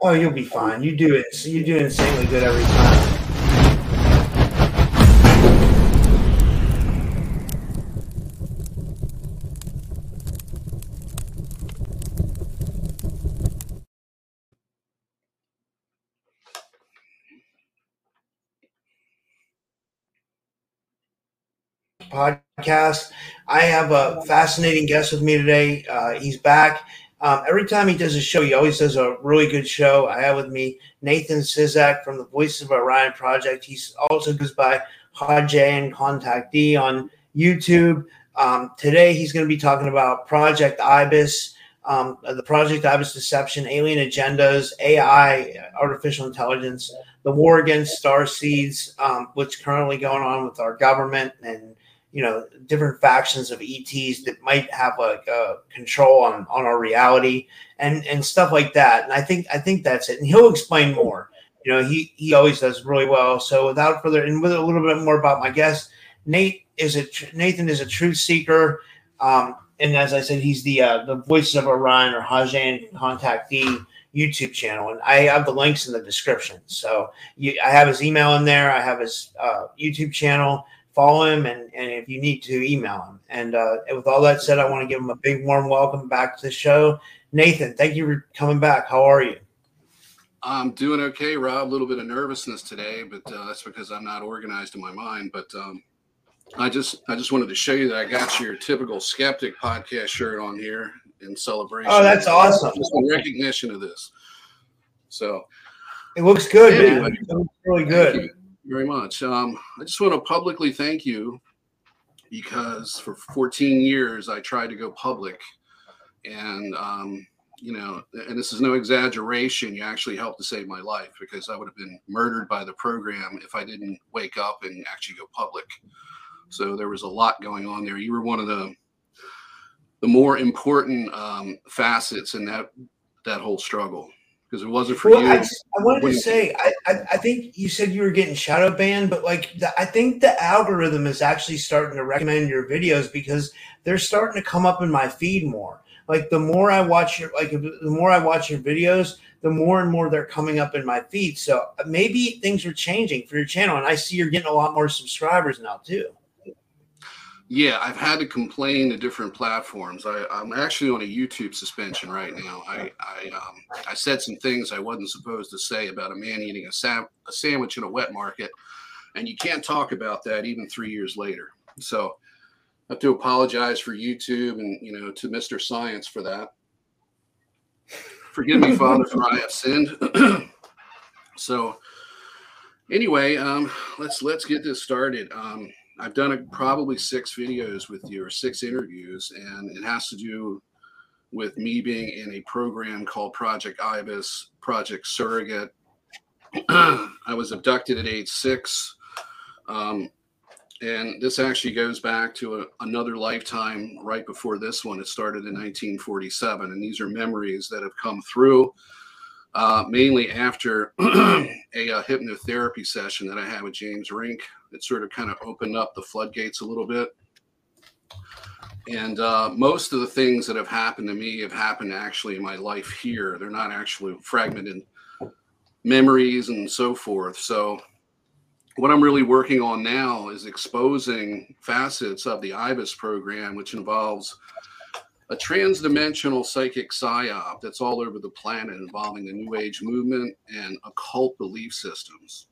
Oh, you'll be fine. You do it. You do insanely good every time. podcast. I have a fascinating guest with me today. Uh, he's back. Um, every time he does a show, he always does a really good show. I have with me Nathan Ciszek from the Voices of Orion Project. He also goes by Haujean Contactee on YouTube. Um, today, he's going to be talking about Project Ibis, um, the Project Ibis deception, alien agendas, AI, artificial intelligence, the war against star seeds, um, what's currently going on with our government and you know different factions of ETs that might have like control on on our reality and and stuff like that. And I think I think that's it. And he'll explain more. You know, he he always does really well. So without further and with a little bit more about my guest, Nate is a Nathan is a truth seeker. Um, and as I said, he's the uh, the voices of Orion or Haujean contactee YouTube channel, and I have the links in the description. So you, I have his email in there. I have his uh, YouTube channel follow him and, and if you need to email him. And uh, with all that said, I want to give him a big warm welcome back to the show. Nathan, thank you for coming back. How are you? I'm doing okay, Rob. A little bit of nervousness today, but uh, that's because I'm not organized in my mind. But um, I just I just wanted to show you that I got your typical skeptic podcast shirt on here in celebration. Oh, that's awesome! Just in recognition of this. So it looks good, anyway, man. It looks really good very much. Um, I just want to publicly thank you because for 14 years I tried to go public, and um, you know, and this is no exaggeration. You actually helped to save my life because I would have been murdered by the program if I didn't wake up and actually go public. So there was a lot going on there. You were one of the the more important um, facets in that that whole struggle because it wasn't for well, you. I, I wanted to say, I, I, I, think you said you were getting shadow banned, but like the, I think the algorithm is actually starting to recommend your videos because they're starting to come up in my feed more. Like the more I watch your like the more I watch your videos, the more and more they're coming up in my feed. So uh, maybe things are changing for your channel, and I see you're getting a lot more subscribers now too. Yeah, I've had to complain to different platforms. I, am actually on a YouTube suspension right now. I I, um, I, said some things I wasn't supposed to say about a man eating a, sam- a sandwich in a wet market, and you can't talk about that even three years later. So I have to apologize for YouTube and you know to Mr. Science for that. Forgive me, Father, for I have sinned. so anyway, um, let's let's get this started. Um, I've done a, probably six videos with you or six interviews, and it has to do with me being in a program called Project Ibis, Project Surrogate. I was abducted at age six. Um, and this actually goes back to a, another lifetime right before this one. It started in 1947. And these are memories that have come through uh, mainly after a, a, hypnotherapy session that I had with James Rink. It sort of kind of opened up the floodgates a little bit. And uh, most of the things that have happened to me have happened actually in my life here. They're not actually fragmented memories and so forth. So, what I'm really working on now is exposing facets of the IBIS program, which involves a transdimensional psychic psyop that's all over the planet involving the New Age movement and occult belief systems.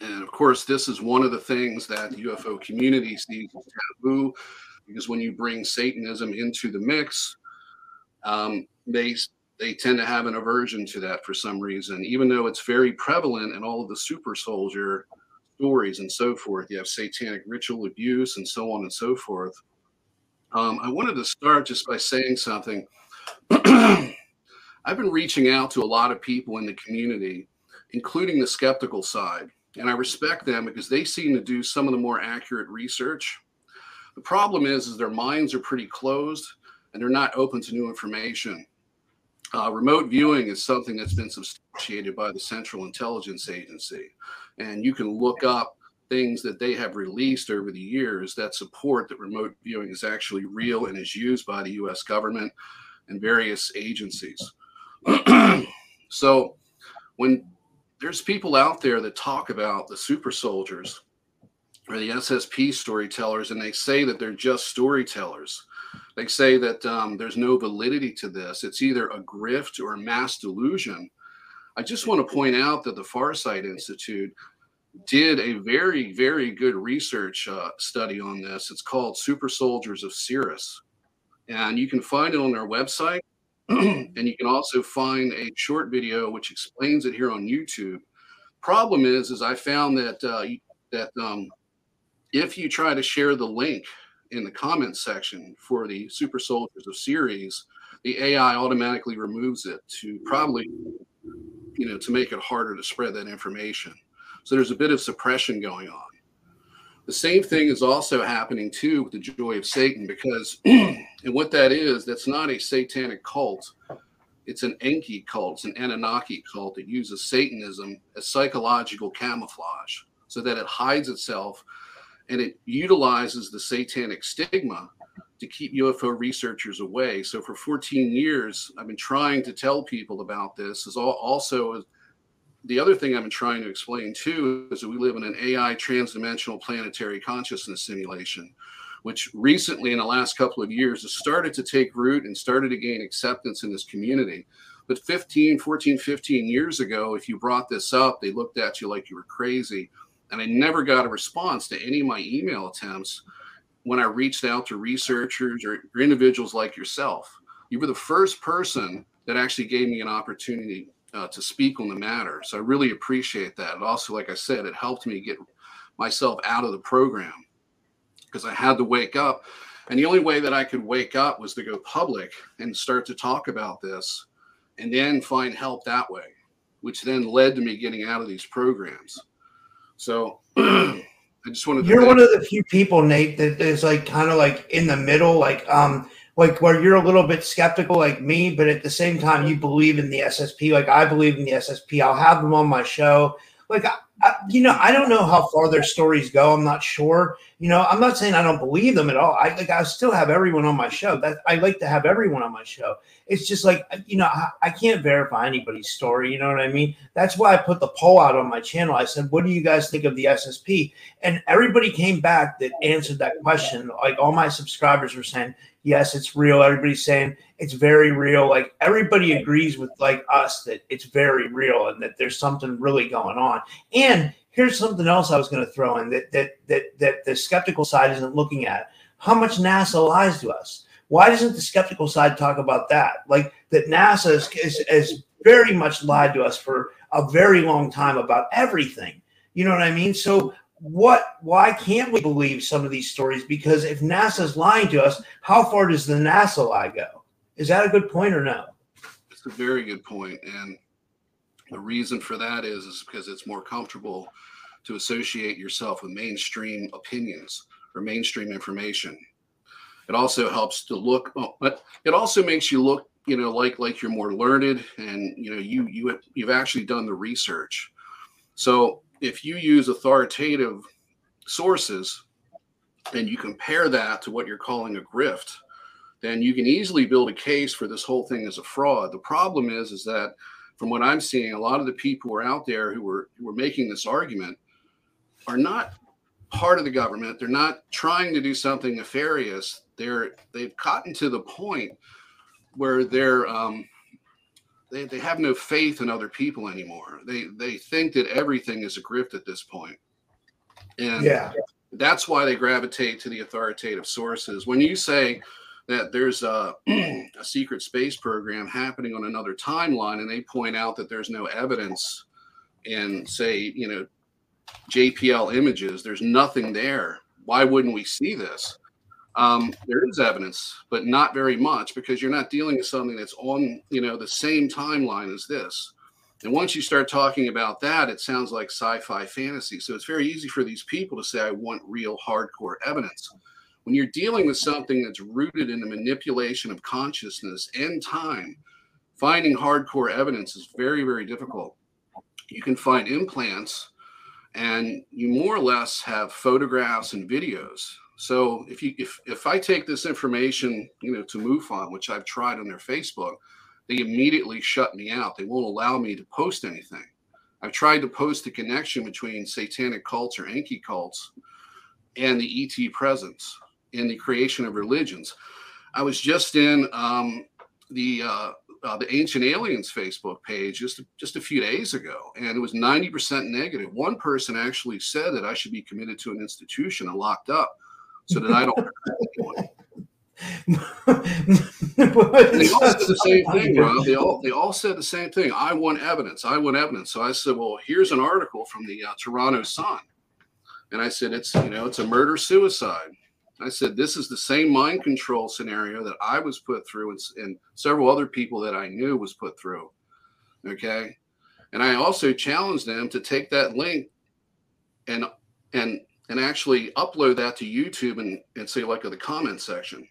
And of course, this is one of the things that the UFO community sees as taboo, because when you bring Satanism into the mix, um, they they tend to have an aversion to that for some reason, even though it's very prevalent in all of the super soldier stories and so forth. You have satanic ritual abuse and so on and so forth. Um, I wanted to start just by saying something. I've been reaching out to a lot of people in the community, including the skeptical side, and I respect them because they seem to do some of the more accurate research. The problem is, is their minds are pretty closed and they're not open to new information. Uh, remote viewing is something that's been substantiated by the Central Intelligence Agency, and you can look up things that they have released over the years that support that remote viewing is actually real and is used by the US government and various agencies. so when there's people out there that talk about the super soldiers or the SSP storytellers, and they say that they're just storytellers. They say that um, there's no validity to this. It's either a grift or a mass delusion. I just want to point out that the Farsight Institute did a very, very good research uh, study on this. It's called Super Soldiers of Sirius. And you can find it on their website. and you can also find a short video which explains it here on YouTube. Problem is, is I found that uh, that um, if you try to share the link in the comments section for the Super Soldiers of Sirius, the AI automatically removes it to probably, you know, to make it harder to spread that information. So there's a bit of suppression going on. The same thing is also happening too with the joy of Satan, because and what that is, that's not a satanic cult. It's an Enki cult, it's an Anunnaki cult that uses Satanism as psychological camouflage so that it hides itself and it utilizes the satanic stigma to keep UFO researchers away. So for 14 years, I've been trying to tell people about this. Is also the other thing I've been trying to explain too is that we live in an AI transdimensional planetary consciousness simulation, which recently in the last couple of years has started to take root and started to gain acceptance in this community. But 15, 14, 15 years ago, if you brought this up, they looked at you like you were crazy. And I never got a response to any of my email attempts when I reached out to researchers or individuals like yourself. You were the first person that actually gave me an opportunity uh, to speak on the matter. So I really appreciate that. And also, like I said, it helped me get myself out of the program because I had to wake up. And the only way that I could wake up was to go public and start to talk about this and then find help that way, which then led to me getting out of these programs. So I just wanted to You're one of the few people, Nate, that is like kind of like in the middle, like um like where you're a little bit skeptical like me, but at the same time you believe in the SSP. Like I believe in the SSP. I'll have them on my show. Like I, I, you know, I don't know how far their stories go. I'm not sure. You know, I'm not saying I don't believe them at all. I like I still have everyone on my show. That I like to have everyone on my show. It's just like you know, I, I can't verify anybody's story. You know what I mean? That's why I put the poll out on my channel. I said, "What do you guys think of the SSP?" And everybody came back that answered that question. Like all my subscribers were saying, yes, it's real. Everybody's saying it's very real. Like everybody agrees with like us that it's very real and that there's something really going on. And here's something else I was going to throw in that that that that the skeptical side isn't looking at. How much NASA lies to us? Why doesn't the skeptical side talk about that? Like that NASA is, is, is very much lied to us for a very long time about everything. You know what I mean? So what why can't we believe some of these stories? Because if nasa's lying to us how far does the nasa lie go? Is that a good point or no? It's a very good point and the reason for that is is because it's more comfortable to associate yourself with mainstream opinions or mainstream information. It also helps to look oh, but it also makes you look you know like like you're more learned and you know you you you've actually done the research. So if you use authoritative sources and you compare that to what you're calling a grift, then you can easily build a case for this whole thing as a fraud. The problem is, is that from what I'm seeing, a lot of the people who are out there who were who were making this argument are not part of the government. They're not trying to do something nefarious. they're they've gotten to the point where they're um, they, they have no faith in other people anymore. They they think that everything is a grift at this point. And Yeah. that's why they gravitate to the authoritative sources. When you say that there's a, a secret space program happening on another timeline, and they point out that there's no evidence in, say, you know, JPL images, there's nothing there. Why wouldn't we see this? Um, there is evidence, but not very much because you're not dealing with something that's on, you know, the same timeline as this. And once you start talking about that, it sounds like sci-fi fantasy. So it's very easy for these people to say, "I want real hardcore evidence." When you're dealing with something that's rooted in the manipulation of consciousness and time, finding hardcore evidence is very, very difficult. You can find implants, and you more or less have photographs and videos. So if you if if I take this information, you know, to MUFON, which I've tried on their Facebook, they immediately shut me out. They won't allow me to post anything. I've tried to post the connection between satanic cults or Enki cults and the ET presence in the creation of religions. I was just in um, the uh, uh, the Ancient Aliens Facebook page just just a few days ago, and it was ninety percent negative. One person actually said that I should be committed to an institution and locked up so that I don't. They all said the same thing, Rob. They all they all said the same thing. I want evidence. I want evidence. So I said, well, here's an article from the uh, Toronto Sun, and I said it's you know it's a murder suicide. I said this is the same mind control scenario that I was put through, and, and several other people that I knew was put through. Okay, and I also challenged them to take that link and and and actually upload that to YouTube and and say like in the comment section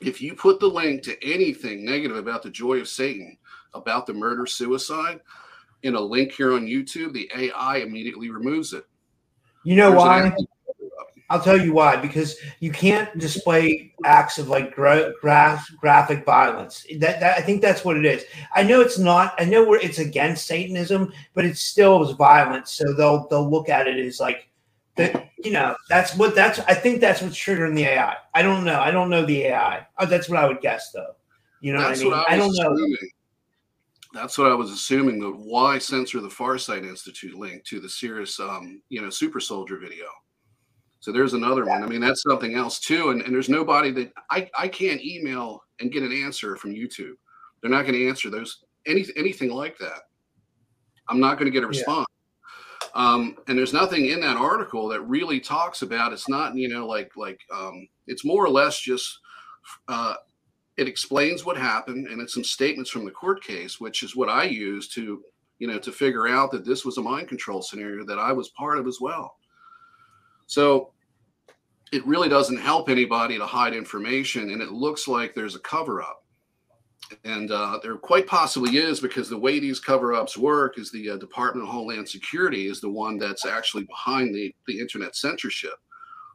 if you put the link to anything negative about the joy of Satan, about the murder suicide, in a link here on YouTube, the AI immediately removes it. You know There's why? I'll tell you why. Because you can't display acts of like gra- gra- graphic violence. That, that I think that's what it is. I know it's not. I know where it's against Satanism, but it still is violent. So they'll they'll look at it as like that. You know, that's what that's. I think that's what's triggering the AI. I don't know. I don't know the AI. Oh, that's what I would guess, though. You know That's what I mean? what I, I don't was know. That's what I was assuming. That why censor the Farsight Institute link to the Sirius, um, you know, Super Soldier video? So there's another one. I mean, that's something else too. And, and there's nobody that I, I can't email and get an answer from YouTube. They're not going to answer those any anything like that. I'm not going to get a Yeah. Um, and there's nothing in that article that really talks about. It's not you know like like um, it's more or less just uh, it explains what happened and it's some statements from the court case, which is what I use to you know to figure out that this was a mind control scenario that I was part of as well. So it really doesn't help anybody to hide information, and it looks like there's a cover up. And uh, there quite possibly is because the way these cover ups work is the uh, Department of Homeland Security is the one that's actually behind the, the internet censorship.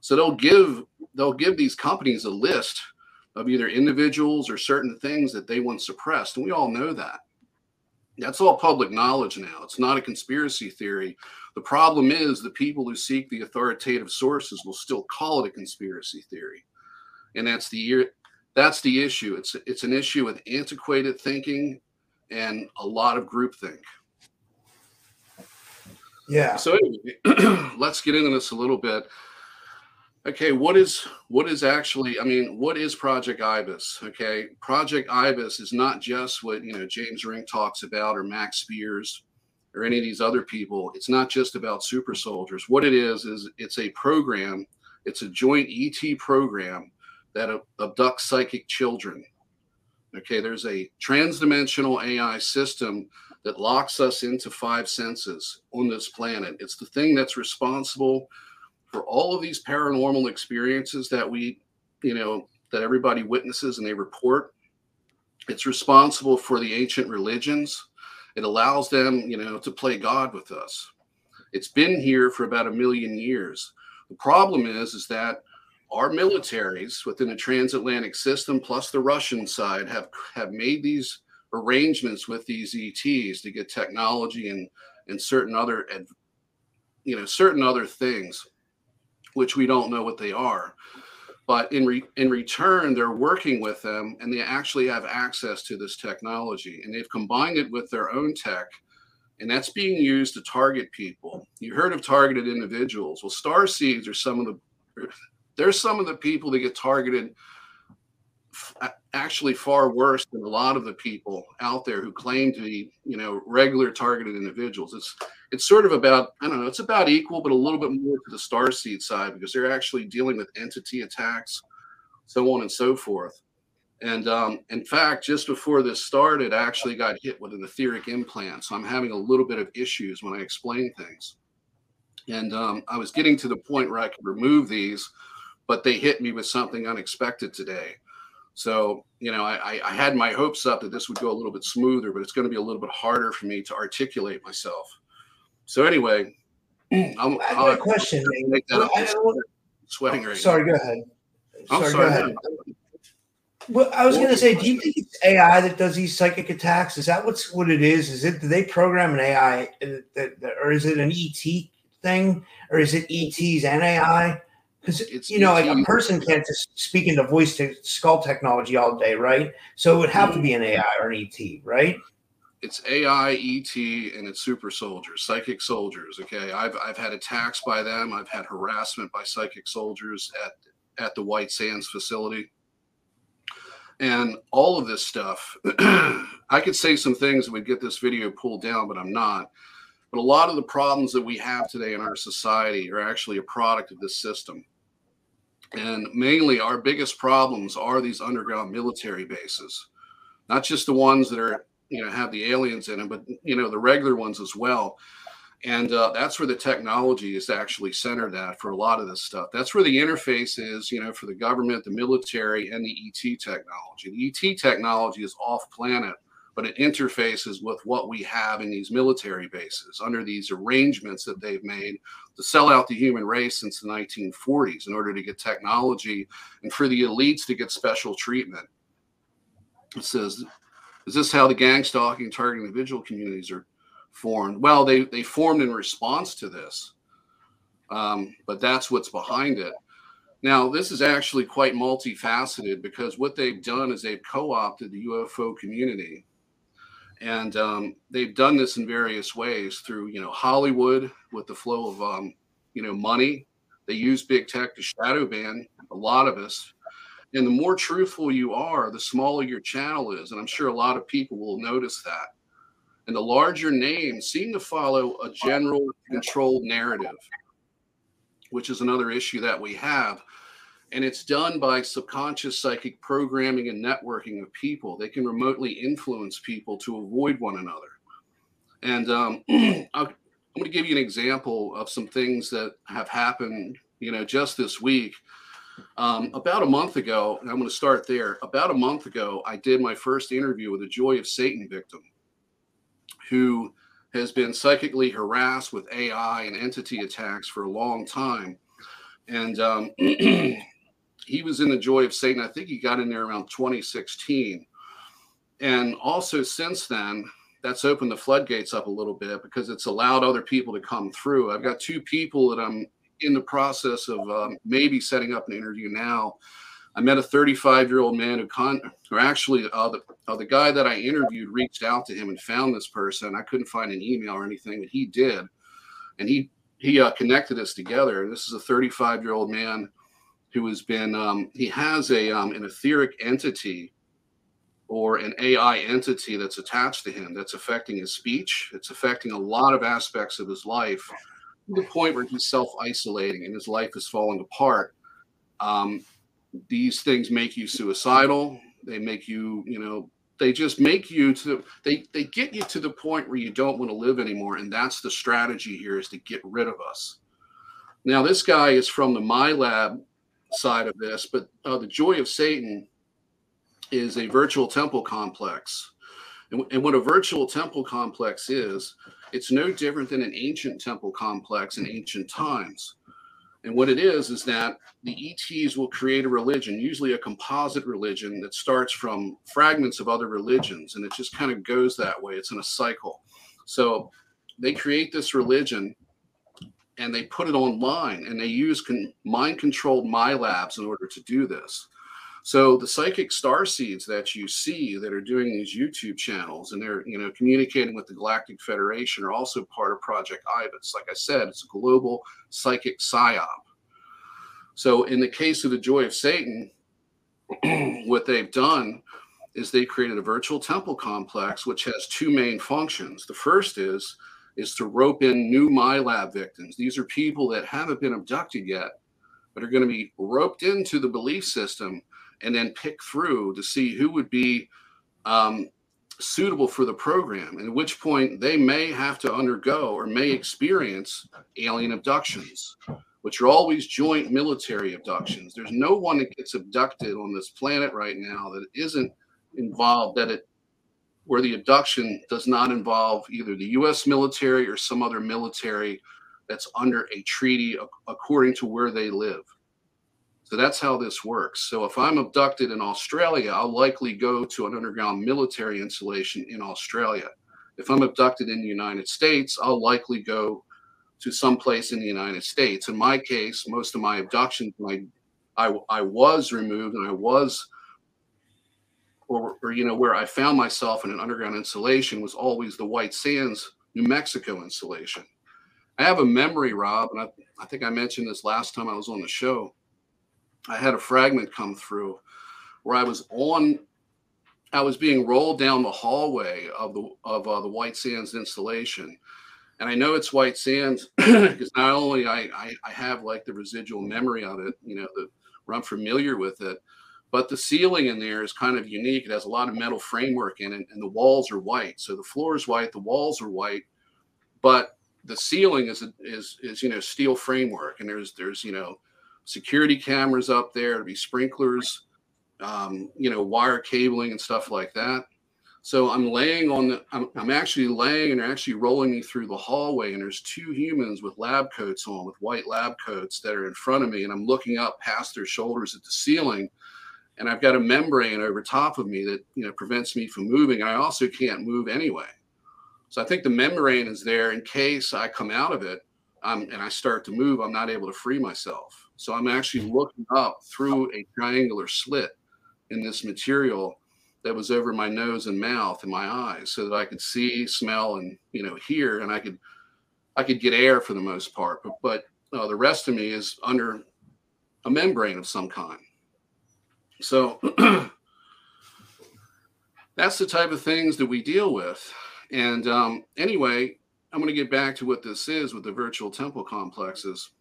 So they'll give they'll give these companies a list of either individuals or certain things that they want suppressed, and we all know that. That's all public knowledge now. It's not a conspiracy theory. The problem is the people who seek the authoritative sources will still call it a conspiracy theory, and that's the that's the issue. It's it's an issue with antiquated thinking and a lot of groupthink. Yeah. So anyway, let's get into this a little bit. Okay, what is what is actually? I mean, what is Project Ibis? Okay, Project Ibis is not just what you know James Rink talks about or Max Spiers or any of these other people. It's not just about super soldiers. What it is is it's a program. It's a joint ET program that abducts psychic children. Okay, there's a transdimensional AI system that locks us into five senses on this planet. It's the thing that's responsible for all of these paranormal experiences that we, you know, that everybody witnesses and they report. It's responsible for the ancient religions. It allows them, you know, to play God with us. It's been here for about a million years. The problem is, is that our militaries within the transatlantic system, plus the Russian side, have have made these arrangements with these ETs to get technology and and certain other, you know, certain other things, which we don't know what they are. but in re- in return they're working with them and they actually have access to this technology and they've combined it with their own tech and that's being used to target people you heard of targeted individuals well star seeds are some of the there's some of the people that get targeted actually far worse than a lot of the people out there who claim to be you know regular targeted individuals. It's it's sort of about i don't know it's about equal but a little bit more to the star seed side because they're actually dealing with entity attacks so on and so forth. And um, in fact just before this started i actually got hit with an etheric implant so i'm having a little bit of issues when i explain things. And um, i was getting to the point where i could remove these but they hit me with something unexpected today so, you know, I, I had my hopes up that this would go a little bit smoother, but it's going to be a little bit harder for me to articulate myself. So, anyway, I'm, I have a question. Make that well, sweating right Sorry, now. go ahead. Sorry, sorry, go ahead. Well, I was going to say, do you think it's AI that does these psychic attacks? Is that what's what it is? Is it do they program an AI, uh, that, or is it an ET thing, or is it ETs and AI? Because it's you know, like a person can't just speak into voice to skull technology all day, right? So it would have to be an AI or an ET, right? It's AI, ET, and it's super soldiers, psychic soldiers. Okay, I've I've had attacks by them. I've had harassment by psychic soldiers at at the White Sands facility, and all of this stuff. I could say some things that would get this video pulled down, but I'm not. But a lot of the problems that we have today in our society are actually a product of this system. And mainly, our biggest problems are these underground military bases, not just the ones that are, you know, have the aliens in them, but, you know, the regular ones as well. And uh, that's where the technology is actually centered at for a lot of this stuff. That's where the interface is, you know, for the government, the military, and the ET technology. The ET technology is off planet but it interfaces with what we have in these military bases under these arrangements that they've made to sell out the human race since the 1940s in order to get technology and for the elites to get special treatment. It says, is this how the gang stalking targeting individual communities are formed? Well, they, they formed in response to this, um, but that's what's behind it. Now, this is actually quite multifaceted because what they've done is they've co opted the UFO community and um, they've done this in various ways through you know Hollywood with the flow of um, you know money. They use big tech to shadow ban a lot of us. And the more truthful you are, the smaller your channel is. And I'm sure a lot of people will notice that. And the larger names seem to follow a general controlled narrative, which is another issue that we have and it's done by subconscious psychic programming and networking of people. They can remotely influence people to avoid one another. And um, I'm going to give you an example of some things that have happened, you know, just this week. Um, about a month ago, and I'm going to start there. About a month ago, I did my first interview with a Joy of Satan victim who has been psychically harassed with AI and entity attacks for a long time. And um, he was in the joy of Satan. I think he got in there around 2016. And also since then, that's opened the floodgates up a little bit because it's allowed other people to come through. I've got two people that I'm in the process of um, maybe setting up an interview now. I met a 35 year old man who con, or actually uh, the uh, the guy that I interviewed reached out to him and found this person. I couldn't find an email or anything, but he did, and he he uh, connected us together. This is a 35 year old man who has been um, he has a um, an etheric entity or an AI entity that's attached to him that's affecting his speech. It's affecting a lot of aspects of his life to the point where he's self isolating and his life is falling apart. Um, these things make you suicidal. They make you, you know, they just make you to they they get you to the point where you don't want to live anymore. And that's the strategy here is to get rid of us. Now, this guy is from the MILAB side of this, but uh, the joy of Satan is a virtual temple complex. And, and what a virtual temple complex is, it's no different than an ancient temple complex in ancient times. And what it is, is that the ETs will create a religion, usually a composite religion that starts from fragments of other religions. And it just kind of goes that way. It's in a cycle. So they create this religion and they put it online and they use con- mind controlled MILABs in order to do this. So the psychic star seeds that you see that are doing these YouTube channels and they're you know communicating with the Galactic Federation are also part of Project Ibis. Like I said, it's a global psychic psyop. So in the case of the Joy of Satan, what they've done is they created a virtual temple complex which has two main functions. The first is is to rope in new MILAB victims. These are people that haven't been abducted yet, but are going to be roped into the belief system and then pick through to see who would be um, suitable for the program, at which point they may have to undergo or may experience alien abductions, which are always joint military abductions. There's no one that gets abducted on this planet right now that isn't involved, that it where the abduction does not involve either the US military or some other military that's under a treaty according to where they live. So that's how this works. So if I'm abducted in Australia, I'll likely go to an underground military installation in Australia. If I'm abducted in the United States, I'll likely go to some place in the United States. In my case, most of my abductions, my I, I was removed and I was, or, or you know, where I found myself in an underground installation was always the White Sands, New Mexico installation. I have a memory, Rob, and I, I think I mentioned this last time I was on the show I had a fragment come through where I was on, I was being rolled down the hallway of the of uh, the White Sands installation, and I know it's White Sands because not only I, I, I have like the residual memory of it, you know, the, where I'm familiar with it, but the ceiling in there is kind of unique. It has a lot of metal framework in it, and the walls are white. So the floor is white, the walls are white, but the ceiling is is is you know steel framework, and there's there's you know security cameras up there, to be sprinklers, um, you know, wire cabling and stuff like that. So I'm laying on the, I'm, I'm actually laying and they're actually rolling me through the hallway. And there's two humans with lab coats on, with white lab coats that are in front of me. And I'm looking up past their shoulders at the ceiling. And I've got a membrane over top of me that, you know, prevents me from moving. And I also can't move anyway. So I think the membrane is there in case I come out of it um, and I start to move, I'm not able to free myself. So I'm actually looking up through a triangular slit in this material that was over my nose and mouth and my eyes so that I could see, smell, and you know, hear, and I could I could get air for the most part. But but uh, the rest of me is under a membrane of some kind. So that's the type of things that we deal with. And um, anyway, I'm going to get back to what this is with the virtual temple complexes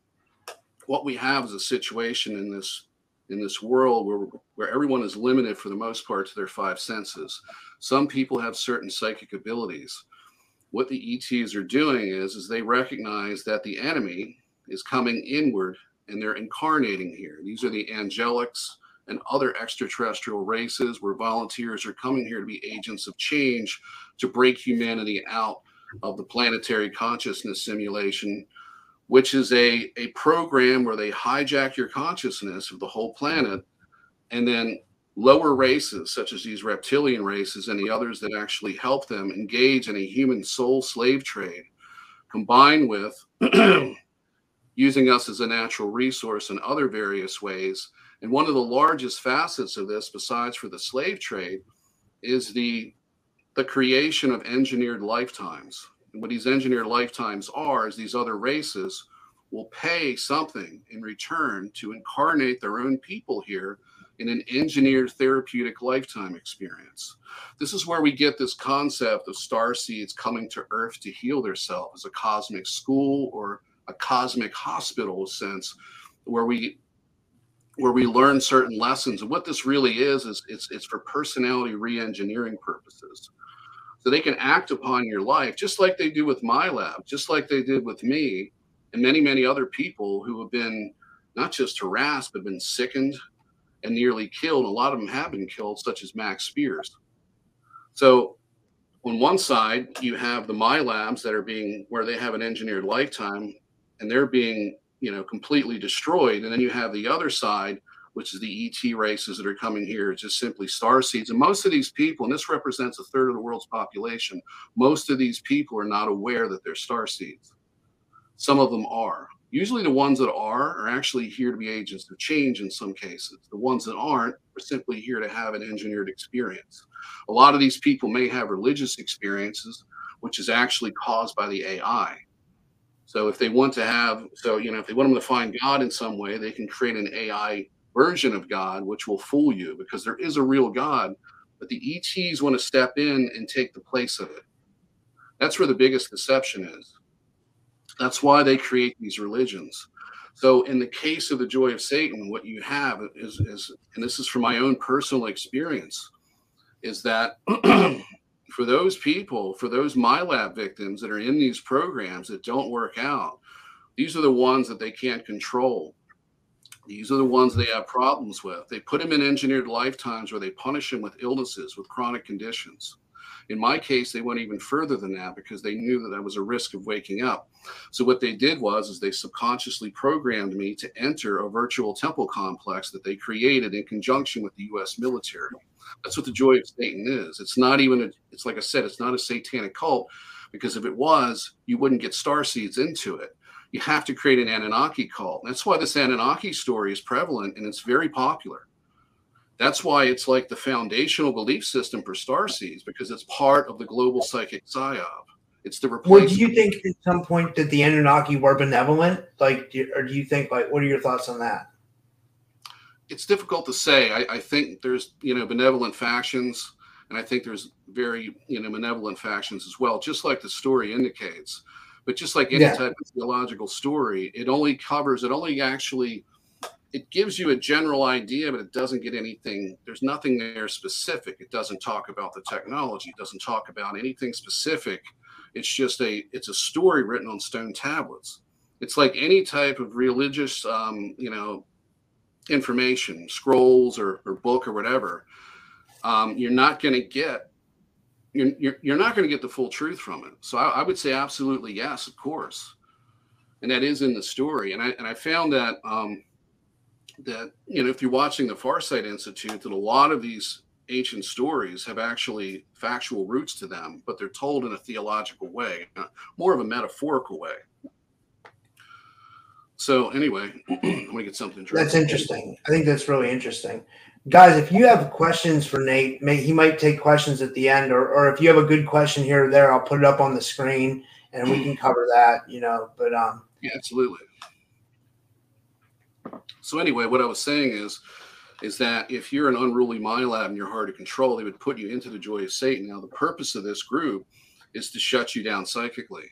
what we have is a situation in this in this world where where everyone is limited for the most part to their five senses. Some people have certain psychic abilities. What the ETs are doing is is they recognize that the enemy is coming inward and they're incarnating here. These are the angelics and other extraterrestrial races where volunteers are coming here to be agents of change to break humanity out of the planetary consciousness simulation which is a, a program where they hijack your consciousness of the whole planet and then lower races such as these reptilian races and the others that actually help them engage in a human soul slave trade combined with using us as a natural resource in other various ways and one of the largest facets of this besides for the slave trade is the the creation of engineered lifetimes and what these engineered lifetimes are is these other races will pay something in return to incarnate their own people here in an engineered therapeutic lifetime experience. This is where we get this concept of star seeds coming to Earth to heal themselves as a cosmic school or a cosmic hospital sense, where we where we learn certain lessons. And what this really is is it's it's for personality re-engineering purposes so they can act upon your life just like they do with MILAB, just like they did with me and many, many other people who have been not just harassed, but been sickened and nearly killed. A lot of them have been killed, such as Max Spiers. So on one side, you have the MILABs that are being where they have an engineered lifetime and they're being, you know, completely destroyed. And then you have the other side which is the ET races that are coming here, just simply star seeds. And most of these people, and this represents a third of the world's population, most of these people are not aware that they're star seeds. Some of them are. Usually, the ones that are are actually here to be agents of change in some cases. The ones that aren't are simply here to have an engineered experience. A lot of these people may have religious experiences, which is actually caused by the AI. So if they want to have, so you know, if they want them to find God in some way, they can create an AI version of God, which will fool you because there is a real God, but the ETs want to step in and take the place of it. That's where the biggest deception is. That's why they create these religions. So, in the case of the joy of Satan, what you have is, is and this is from my own personal experience, is that for those people, for those MILAB victims that are in these programs that don't work out, these are the ones that they can't control. These are the ones they have problems with. They put them in engineered lifetimes where they punish them with illnesses, with chronic conditions. In my case, they went even further than that because they knew that there was a risk of waking up. So what they did was is they subconsciously programmed me to enter a virtual temple complex that they created in conjunction with the US military. That's what the joy of Satan is. It's not even a it's like I said, it's not a satanic cult because if it was, you wouldn't get star seeds into it. You have to create an Anunnaki cult. That's why this Anunnaki story is prevalent and it's very popular. That's why it's like the foundational belief system for star seeds because it's part of the global psychic psyop. It's the replacement. Well, do you think at some point that the Anunnaki were benevolent? Like, or do you think like what are your thoughts on that? It's difficult to say. I, I think there's you know benevolent factions, and I think there's very you know benevolent factions as well, just like the story indicates. But just like any yeah. type of theological story, it only covers, it only actually it gives you a general idea, but it doesn't get anything. There's nothing there specific. It doesn't talk about the technology. It doesn't talk about anything specific. It's just a it's a story written on stone tablets. It's like any type of religious, um, you know, information, scrolls or, or book or whatever. Um, you're not going to get you're, you're, you're not going to get the full truth from it. So I, I would say absolutely yes, of course, and that is in the story. And I and I found that. Um, that you know if you're watching the Farsight Institute, that a lot of these ancient stories have actually factual roots to them, but they're told in a theological way, more of a metaphorical way. So anyway, I'm gonna get something. That's interesting. I think that's really interesting, guys. If you have questions for Nate, may, he might take questions at the end, or or if you have a good question here or there, I'll put it up on the screen and we can cover that. You know, but um, yeah, absolutely. So anyway, what I was saying is, is that if you're an unruly MILAB and you're hard to control, they would put you into the joy of Satan. Now, the purpose of this group is to shut you down psychically.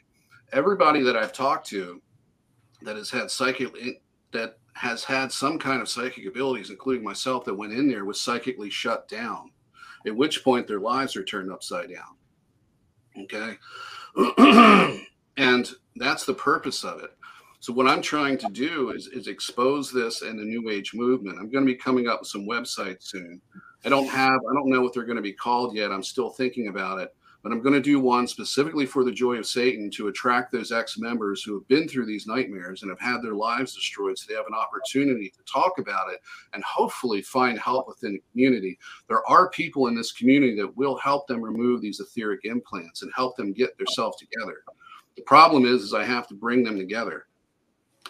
Everybody that I've talked to that has had psychic that has had some kind of psychic abilities, including myself, that went in there was psychically shut down. At which point their lives are turned upside down. Okay. and that's the purpose of it. So what I'm trying to do is, is expose this in the new age movement. I'm going to be coming up with some websites soon. I don't have, I don't know what they're going to be called yet. I'm still thinking about it, but I'm going to do one specifically for the joy of Satan to attract those ex-members who have been through these nightmares and have had their lives destroyed. So they have an opportunity to talk about it and hopefully find help within the community. There are people in this community that will help them remove these etheric implants and help them get themselves together. The problem is, is I have to bring them together.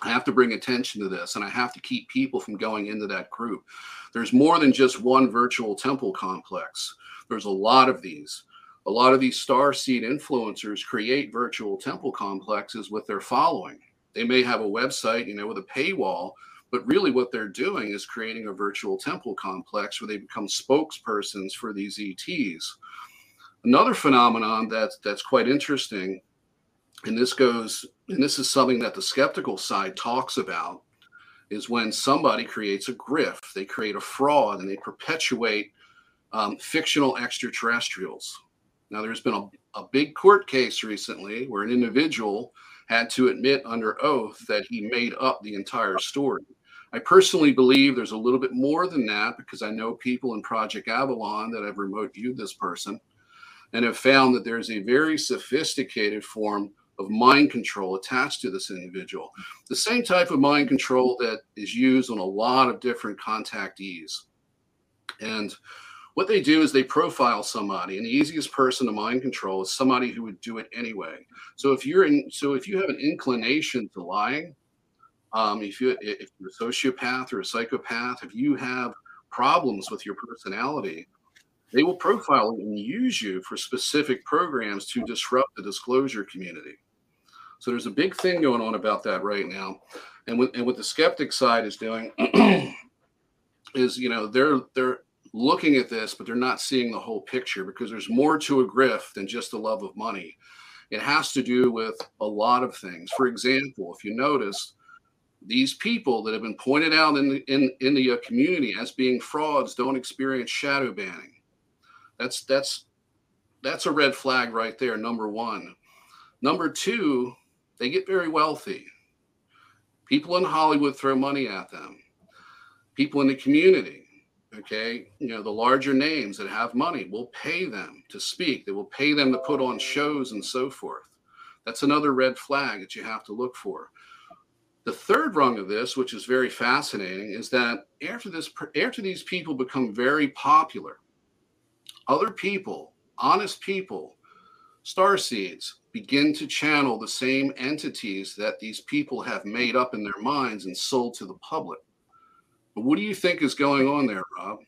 I have to bring attention to this and I have to keep people from going into that group. There's more than just one virtual temple complex. There's a lot of these. A lot of these star seed influencers create virtual temple complexes with their following. They may have a website, you know, with a paywall, but really what they're doing is creating a virtual temple complex where they become spokespersons for these ETs. Another phenomenon that's that's quite interesting and this goes and this is something that the skeptical side talks about is when somebody creates a grift they create a fraud and they perpetuate um, fictional extraterrestrials. Now there's been a, a big court case recently where an individual had to admit under oath that he made up the entire story. I personally believe there's a little bit more than that because I know people in Project Avalon that have remote viewed this person and have found that there's a very sophisticated form of mind control attached to this individual. The same type of mind control that is used on a lot of different contactees. And what they do is they profile somebody, and the easiest person to mind control is somebody who would do it anyway. So if you're in, so if you have an inclination to lying, um, if you if you're a sociopath or a psychopath, if you have problems with your personality, they will profile and use you for specific programs to disrupt the disclosure community. So there's a big thing going on about that right now, and what and what the skeptic side is doing is you know they're they're looking at this, but they're not seeing the whole picture because there's more to a grift than just the love of money. It has to do with a lot of things. For example, if you notice, these people that have been pointed out in the, in, in the uh, community as being frauds don't experience shadow banning. That's that's that's a red flag right there. Number one. Number two, they get very wealthy. People in Hollywood throw money at them. People in the community, okay, you know, the larger names that have money will pay them to speak. They will pay them to put on shows and so forth. That's another red flag that you have to look for. The third rung of this, which is very fascinating, is that after this, after these people become very popular, other people, honest people, star seeds, begin to channel the same entities that these people have made up in their minds and sold to the public. But what do you think is going on there, Rob?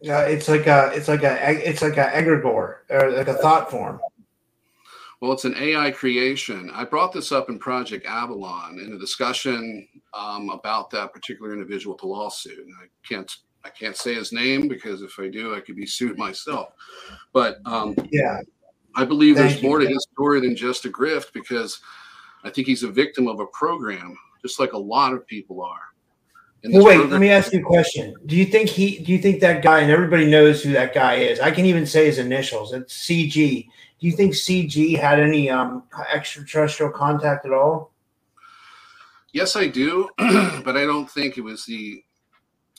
Yeah, it's like a it's like a it's like a egregore or like a thought form. Well, it's an AI creation. I brought this up in Project Avalon in a discussion um, about that particular individual with the lawsuit. And I can't I can't say his name because if I do, I could be sued myself. But um, yeah, I believe Thank there's you. more to his story than just a grift because I think he's a victim of a program, just like a lot of people are. Well, wait, program- let me ask you a question. Do you think he? Do you think that guy? And everybody knows who that guy is. I can even say his initials. It's CG. Do you think CG had any um, extraterrestrial contact at all? Yes, I do, but I don't think it was the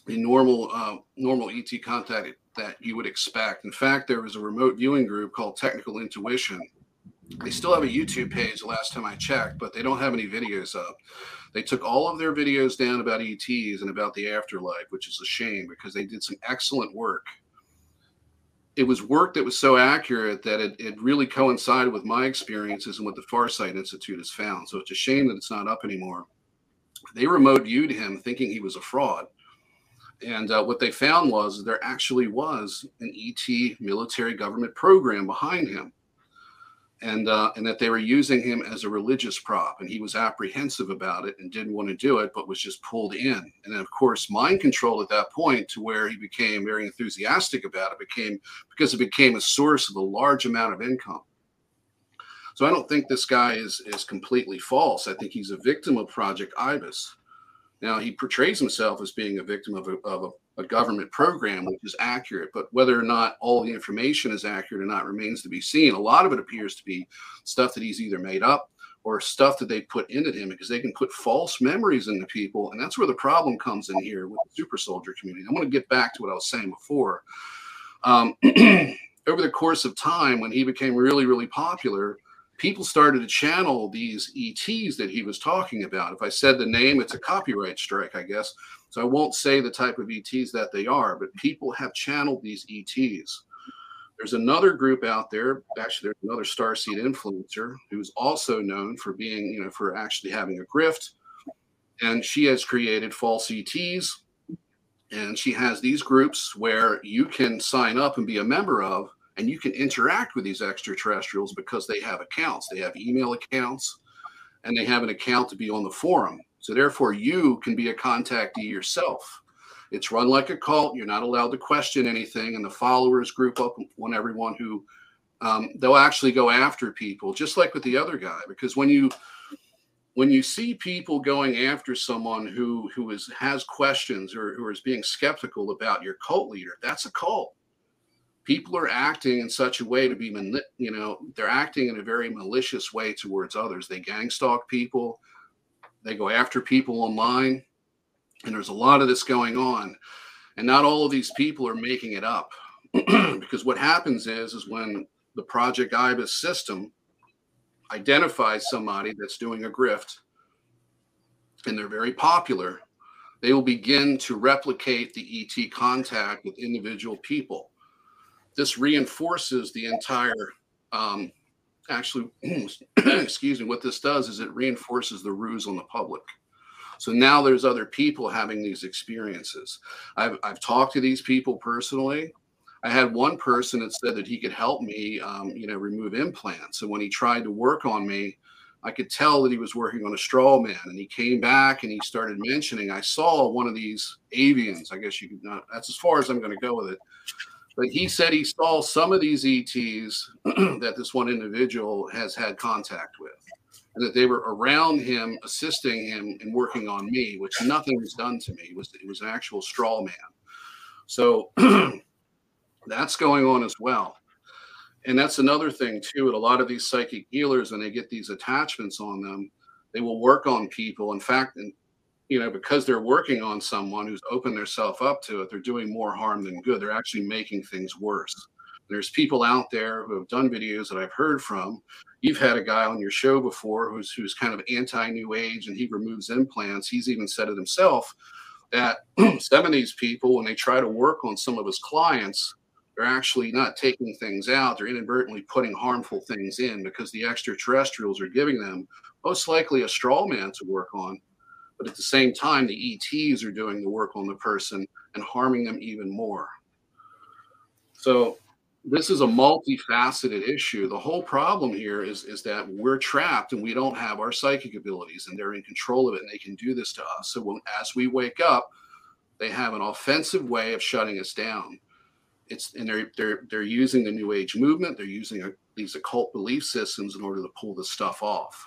the normal uh, normal ET contact that you would expect. In fact, there was a remote viewing group called Technical Intuition. They still have a YouTube page the last time I checked, but they don't have any videos up. They took all of their videos down about ETs and about the afterlife, which is a shame because they did some excellent work. It was work that was so accurate that it, it really coincided with my experiences and what the Farsight Institute has found. So it's a shame that it's not up anymore. They remote viewed him thinking he was a fraud and uh, what they found was there actually was an ET military government program behind him, and uh, and that they were using him as a religious prop. And he was apprehensive about it and didn't want to do it, but was just pulled in. And then, of course, mind control at that point to where he became very enthusiastic about it became because it became a source of a large amount of income. So I don't think this guy is is completely false. I think he's a victim of Project Ibis now, he portrays himself as being a victim of a, of a, a, government program, which is accurate, but whether or not all the information is accurate or not remains to be seen. A lot of it appears to be stuff that he's either made up or stuff that they put into him because they can put false memories into people. And that's where the problem comes in here with the super soldier community. I want to get back to what I was saying before. Um, over the course of time, when he became really, really popular, people started to channel these ETs that he was talking about. If I said the name, it's a copyright strike, I guess. So I won't say the type of ETs that they are, but people have channeled these ETs. There's another group out there, actually, there's another Starseed influencer who's also known for being, you know, for actually having a grift. And she has created false ETs. And she has these groups where you can sign up and be a member of and you can interact with these extraterrestrials because they have accounts. They have email accounts and they have an account to be on the forum. So therefore, you can be a contactee yourself. It's run like a cult. You're not allowed to question anything, and the followers group up on everyone who um, they'll actually go after people, just like with the other guy. Because when you when you see people going after someone who who is has questions or who is being skeptical about your cult leader, that's a cult people are acting in such a way to be, you know, they're acting in a very malicious way towards others. They gang stalk people, they go after people online, and there's a lot of this going on. And not all of these people are making it up, because what happens is, is when the Project IBIS system identifies somebody that's doing a grift, and they're very popular, they will begin to replicate the ET contact with individual people. This reinforces the entire, um, actually, excuse me, what this does is it reinforces the ruse on the public. So now there's other people having these experiences. I've, I've talked to these people personally. I had one person that said that he could help me, um, you know, remove implants. And when he tried to work on me, I could tell that he was working on a straw man. And he came back and he started mentioning, I saw one of these avians. I guess you could not, that's as far as I'm going to go with it. But he said he saw some of these ETs that this one individual has had contact with and that they were around him, assisting him and working on me, which nothing was done to me. It was it was an actual straw man. So that's going on as well. And that's another thing too. At a lot of these psychic healers, when they get these attachments on them, they will work on people. In fact, you know, because they're working on someone who's opened themselves up to it, they're doing more harm than good. They're actually making things worse. There's people out there who have done videos that I've heard from. You've had a guy on your show before who's who's kind of anti-new age and he removes implants. He's even said it himself that some of these people, when they try to work on some of his clients, they're actually not taking things out. They're inadvertently putting harmful things in because the extraterrestrials are giving them most likely a straw man to work on. But at the same time, the ETs are doing the work on the person and harming them even more. So this is a multifaceted issue. The whole problem here is is that we're trapped and we don't have our psychic abilities, and they're in control of it, and they can do this to us. So when, as we wake up, they have an offensive way of shutting us down. It's and they're they're they're using the New Age movement. They're using a, these occult belief systems in order to pull this stuff off,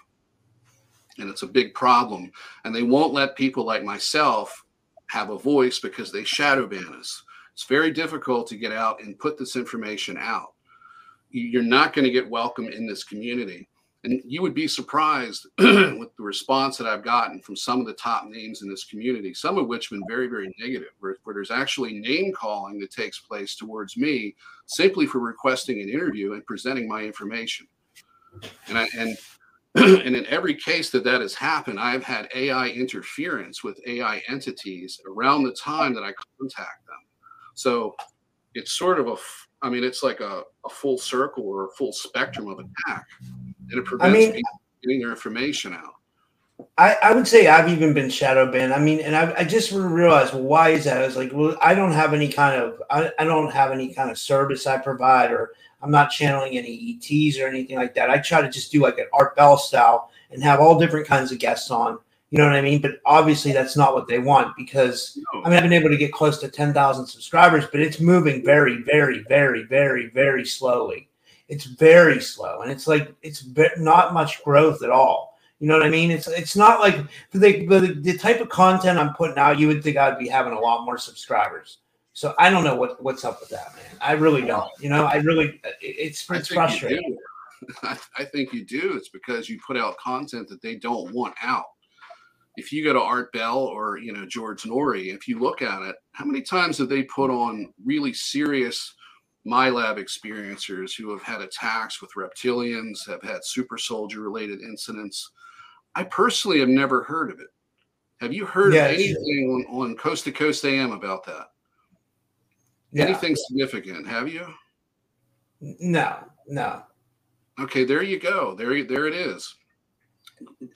and it's a big problem. And they won't let people like myself have a voice because they shadow ban us it's very difficult to get out and put this information out. You're not going to get welcome in this community. And you would be surprised with the response that I've gotten from some of the top names in this community, some of which have been very, very negative, where, where there's actually name calling that takes place towards me simply for requesting an interview and presenting my information. And I, and and in every case that that has happened, I've had AI interference with AI entities around the time that I contact them. So it's sort of a, I mean, it's like a, a full circle or a full spectrum of attack, and it prevents I mean, people getting their information out. I, I would say I've even been shadow banned. I mean, and I, I just realized, well, why is that? I was like, well, I don't have any kind of, I, I don't have any kind of service I provide, or I'm not channeling any ETs or anything like that. I try to just do like an Art Bell style and have all different kinds of guests on you know what I mean? But obviously, that's not what they want because I mean, I've been able to get close to 10,000 subscribers, but it's moving very, very, very, very, very slowly. It's very slow. And it's like, it's not much growth at all. You know what I mean? It's it's not like the, the, the type of content I'm putting out, you would think I'd be having a lot more subscribers. So I don't know what what's up with that, man. I really don't. You know, I really it's it's frustrating. I think you do. It's because you put out content that they don't want out if you go to Art Bell or you know George Noory, if you look at it, how many times have they put on really serious MILAB experiencers who have had attacks with reptilians, have had super soldier related incidents? I personally have never heard of it. Have you heard yes. anything on, on Coast to Coast AM about that? Yeah. Anything significant? Have you? No, no. Okay, there you go. There, there it is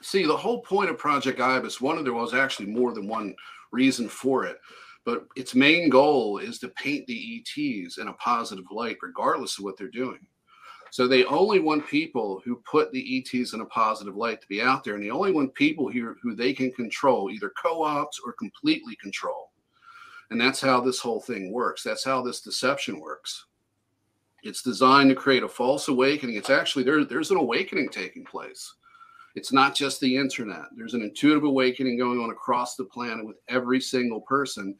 see the whole point of Project Ibis, one of there was actually more than one reason for it, but its main goal is to paint the ETs in a positive light, regardless of what they're doing. So they only want people who put the ETs in a positive light to be out there, and they only want people here who they can control, either co-ops or completely control. And that's how this whole thing works. That's how this deception works. It's designed to create a false awakening. It's actually there, there's an awakening taking place. It's not just the internet. There's an intuitive awakening going on across the planet with every single person.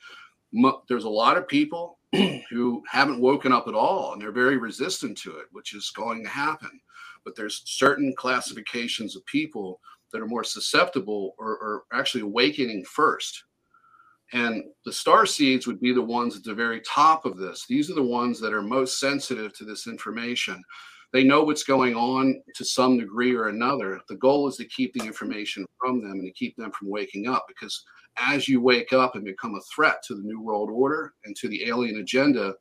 There's a lot of people who haven't woken up at all and they're very resistant to it, which is going to happen. But there's certain classifications of people that are more susceptible or, or actually awakening first. And the star seeds would be the ones at the very top of this. These are the ones that are most sensitive to this information they know what's going on to some degree or another. The goal is to keep the information from them and to keep them from waking up because as you wake up and become a threat to the New World Order and to the alien agenda,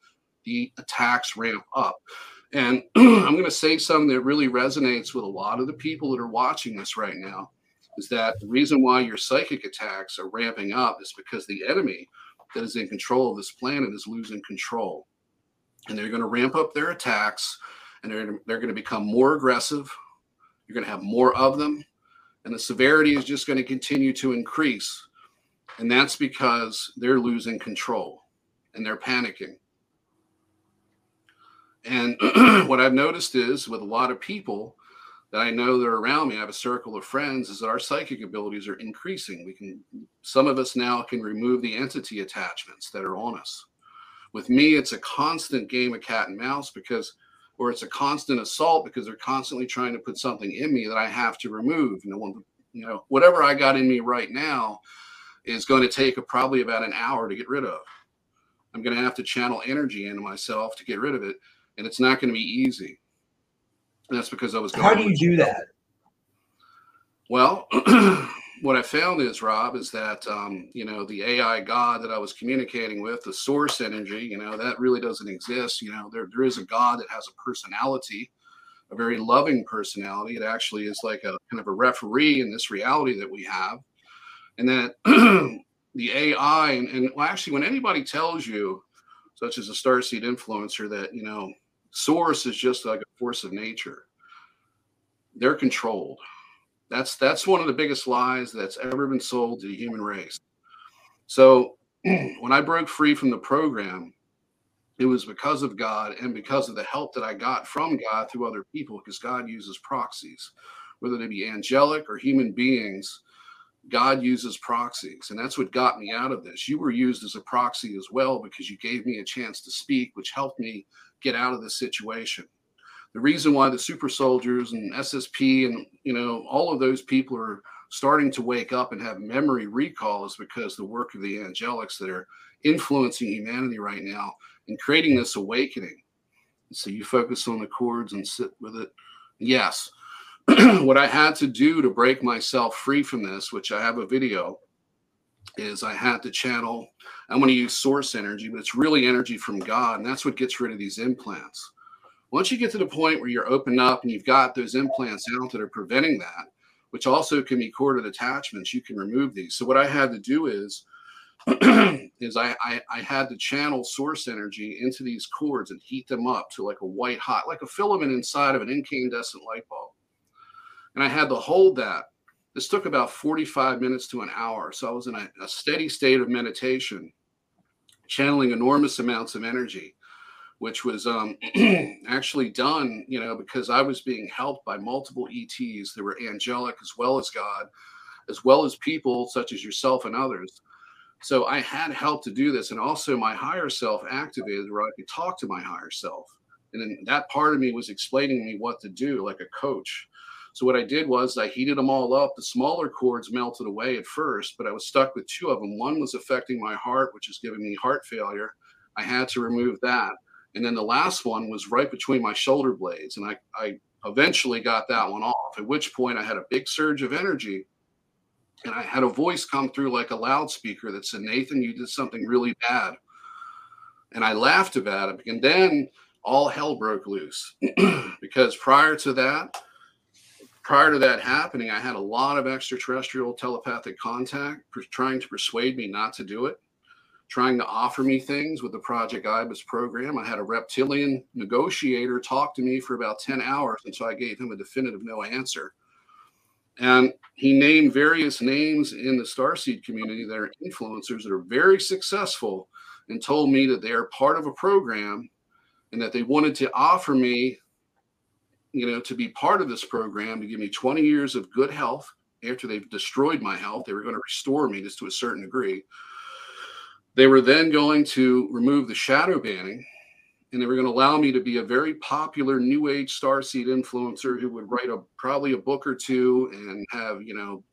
the attacks ramp up. And I'm going to say something that really resonates with a lot of the people that are watching this right now is that the reason why your psychic attacks are ramping up is because the enemy that is in control of this planet is losing control. And they're going to ramp up their attacks and they're, they're going to become more aggressive. You're going to have more of them. And the severity is just going to continue to increase. And that's because they're losing control and they're panicking. And what I've noticed is with a lot of people that I know that are around me, I have a circle of friends, is that our psychic abilities are increasing. We can, some of us now can remove the entity attachments that are on us. With me, it's a constant game of cat and mouse because, or it's a constant assault because they're constantly trying to put something in me that I have to remove. You know, you know, whatever I got in me right now is going to take a, probably about an hour to get rid of. I'm going to have to channel energy into myself to get rid of it and it's not going to be easy. And that's because I was. Going How do you do that? Well, what I found is, Rob, is that um, you know the AI God that I was communicating with, the source energy, you know, that really doesn't exist. You know, there there is a God that has a personality, a very loving personality. It actually is like a kind of a referee in this reality that we have, and that the AI and, and well, actually, when anybody tells you, such as a starseed influencer, that you know source is just like a force of nature they're controlled. That's that's one of the biggest lies that's ever been sold to the human race. So when i broke free from the program it was because of god and because of the help that i got from god through other people because god uses proxies whether they be angelic or human beings God uses proxies, and that's what got me out of this. You were used as a proxy as well because you gave me a chance to speak, which helped me get out of this situation. The reason why the super soldiers and SSP and you know all of those people are starting to wake up and have memory recall is because the work of the angelics that are influencing humanity right now and creating this awakening. So you focus on the chords and sit with it. Yes, what I had to do to break myself free from this, which I have a video, is I had to channel. I'm going to use source energy, but it's really energy from God. And that's what gets rid of these implants. Once you get to the point where you're open up and you've got those implants out that are preventing that, which also can be corded attachments, you can remove these. So what I had to do is, is I, I, I had to channel source energy into these cords and heat them up to like a white hot, like a filament inside of an incandescent light bulb and I had to hold that. This took about 45 minutes to an hour. So I was in a, a steady state of meditation, channeling enormous amounts of energy, which was um, actually done, you know, because I was being helped by multiple ETs. There were angelic as well as God, as well as people such as yourself and others. So I had help to do this. And also my higher self activated where I could talk to my higher self. And then that part of me was explaining me what to do like a coach. So what I did was I heated them all up. The smaller cords melted away at first, but I was stuck with two of them. One was affecting my heart, which is giving me heart failure. I had to remove that. And then the last one was right between my shoulder blades. And I, I eventually got that one off, at which point I had a big surge of energy. And I had a voice come through like a loudspeaker that said, Nathan, you did something really bad. And I laughed about it. And then all hell broke loose because prior to that, prior to that happening, I had a lot of extraterrestrial telepathic contact trying to persuade me not to do it, trying to offer me things with the Project Ibis program. I had a reptilian negotiator talk to me for about 10 hours until I gave him a definitive no answer. And he named various names in the Starseed community that are influencers that are very successful and told me that they are part of a program and that they wanted to offer me you know, to be part of this program to give me 20 years of good health after they've destroyed my health. They were going to restore me just to a certain degree. They were then going to remove the shadow banning and they were going to allow me to be a very popular new age starseed influencer who would write a probably a book or two and have, you know,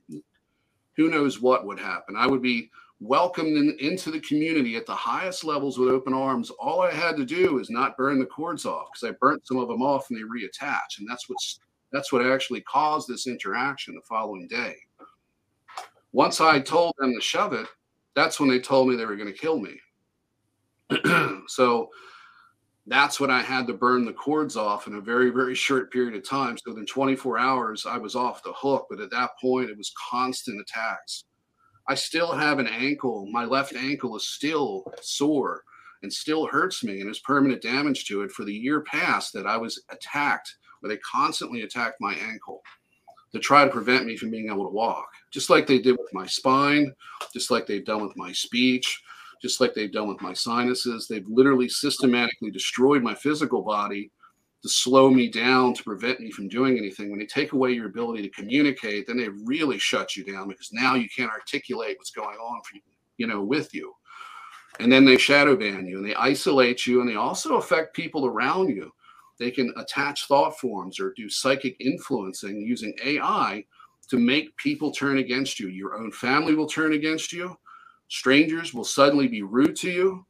who knows what would happen. I would be welcomed in, into the community at the highest levels with open arms. All I had to do is not burn the cords off because I burnt some of them off and they reattach, and that's what's that's what actually caused this interaction the following day. Once I told them to shove it, that's when they told me they were going to kill me. so that's when I had to burn the cords off in a very, very short period of time. So within 24 hours, I was off the hook. But at that point, it was constant attacks. I still have an ankle. My left ankle is still sore and still hurts me and has permanent damage to it for the year past that I was attacked, where they constantly attacked my ankle to try to prevent me from being able to walk, just like they did with my spine, just like they've done with my speech, just like they've done with my sinuses. They've literally systematically destroyed my physical body to slow me down to prevent me from doing anything. When they take away your ability to communicate, then they really shut you down because now you can't articulate what's going on for you, you know, with you. And then they shadow ban you and they isolate you and they also affect people around you. They can attach thought forms or do psychic influencing using AI to make people turn against you. Your own family will turn against you. Strangers will suddenly be rude to you.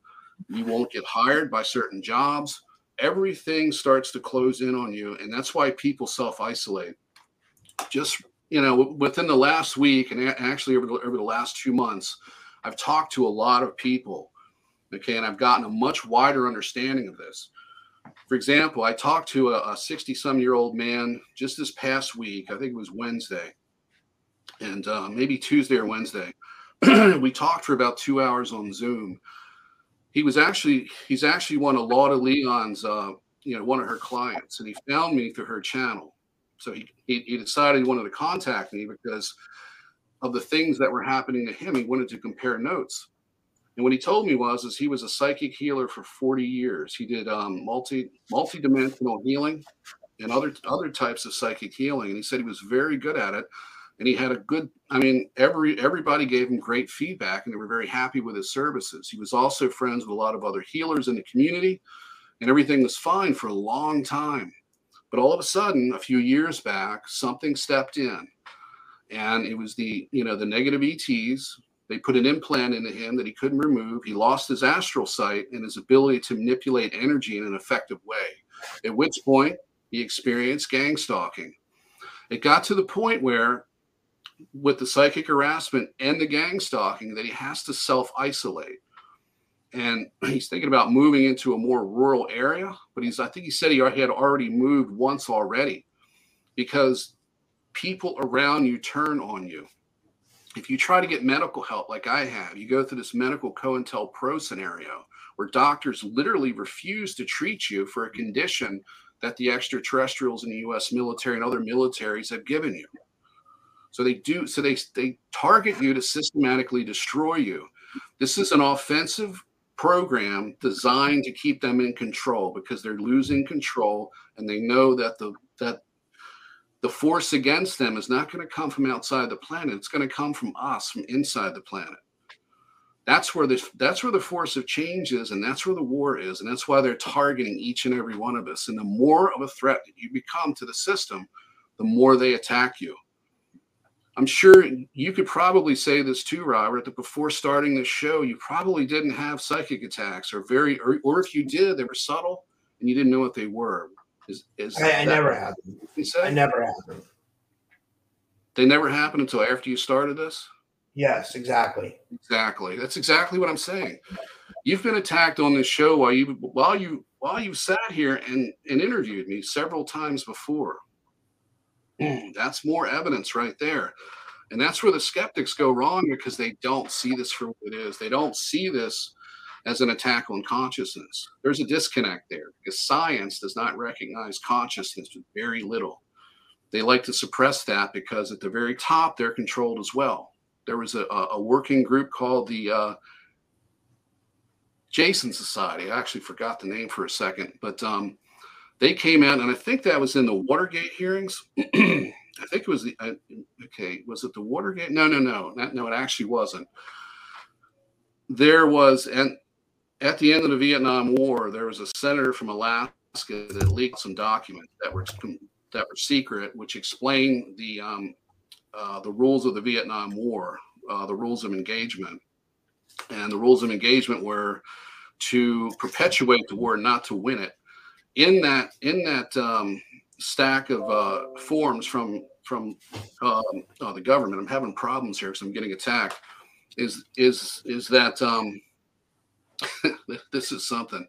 You won't get hired by certain jobs. Everything starts to close in on you. And that's why people self isolate. Just, you know, within the last week and actually over the, over the last two months, I've talked to a lot of people. Okay. And I've gotten a much wider understanding of this. For example, I talked to a 60 some year old man just this past week. I think it was Wednesday and uh, maybe Tuesday or Wednesday. we talked for about two hours on Zoom. He was actually he's actually one of Lauda Leon's uh, you know one of her clients, and he found me through her channel. So he, he he decided he wanted to contact me because of the things that were happening to him. He wanted to compare notes. And what he told me was, is he was a psychic healer for 40 years. He did um, multi multi-dimensional healing and other other types of psychic healing. And he said he was very good at it and he had a good i mean every everybody gave him great feedback and they were very happy with his services. He was also friends with a lot of other healers in the community and everything was fine for a long time. But all of a sudden a few years back something stepped in and it was the you know the negative ets they put an implant into him that he couldn't remove. He lost his astral sight and his ability to manipulate energy in an effective way at which point he experienced gang stalking. It got to the point where with the psychic harassment and the gang stalking that he has to self isolate. And he's thinking about moving into a more rural area, but he's, I think he said he had already moved once already because people around you turn on you. If you try to get medical help like I have, you go through this medical COINTELPRO scenario where doctors literally refuse to treat you for a condition that the extraterrestrials in the US military and other militaries have given you. So they do. So they they target you to systematically destroy you. This is an offensive program designed to keep them in control because they're losing control and they know that the that the force against them is not going to come from outside the planet it's going to come from us from inside the planet that's where this that's where the force of change is and that's where the war is and that's why they're targeting each and every one of us and the more of a threat that you become to the system the more they attack you I'm sure you could probably say this too, Robert, that before starting this show, you probably didn't have psychic attacks or very, or, or if you did, they were subtle and you didn't know what they were. Is, is I, I never had them. I never had them. They never happened until after you started this? Yes, exactly. Exactly. That's exactly what I'm saying. You've been attacked on this show while you while you while you've sat here and, and interviewed me several times before. That's more evidence right there. And that's where the skeptics go wrong because they don't see this for what it is. They don't see this as an attack on consciousness. There's a disconnect there because science does not recognize consciousness with very little. They like to suppress that because at the very top, they're controlled as well. There was a, a working group called the uh, Jason Society. I actually forgot the name for a second, but um, they came out, and I think that was in the Watergate hearings. I think it was the uh, okay. Was it the Watergate? No, no, no, not, no. It actually wasn't. There was, and at the end of the Vietnam War, there was a senator from Alaska that leaked some documents that were that were secret, which explained the um, uh, the rules of the Vietnam War, uh, the rules of engagement. and the rules of engagement were to perpetuate the war, not to win it. In that in that um, stack of uh, forms from from um, oh, the government, I'm having problems here because I'm getting attacked. Is is is that um, this is something?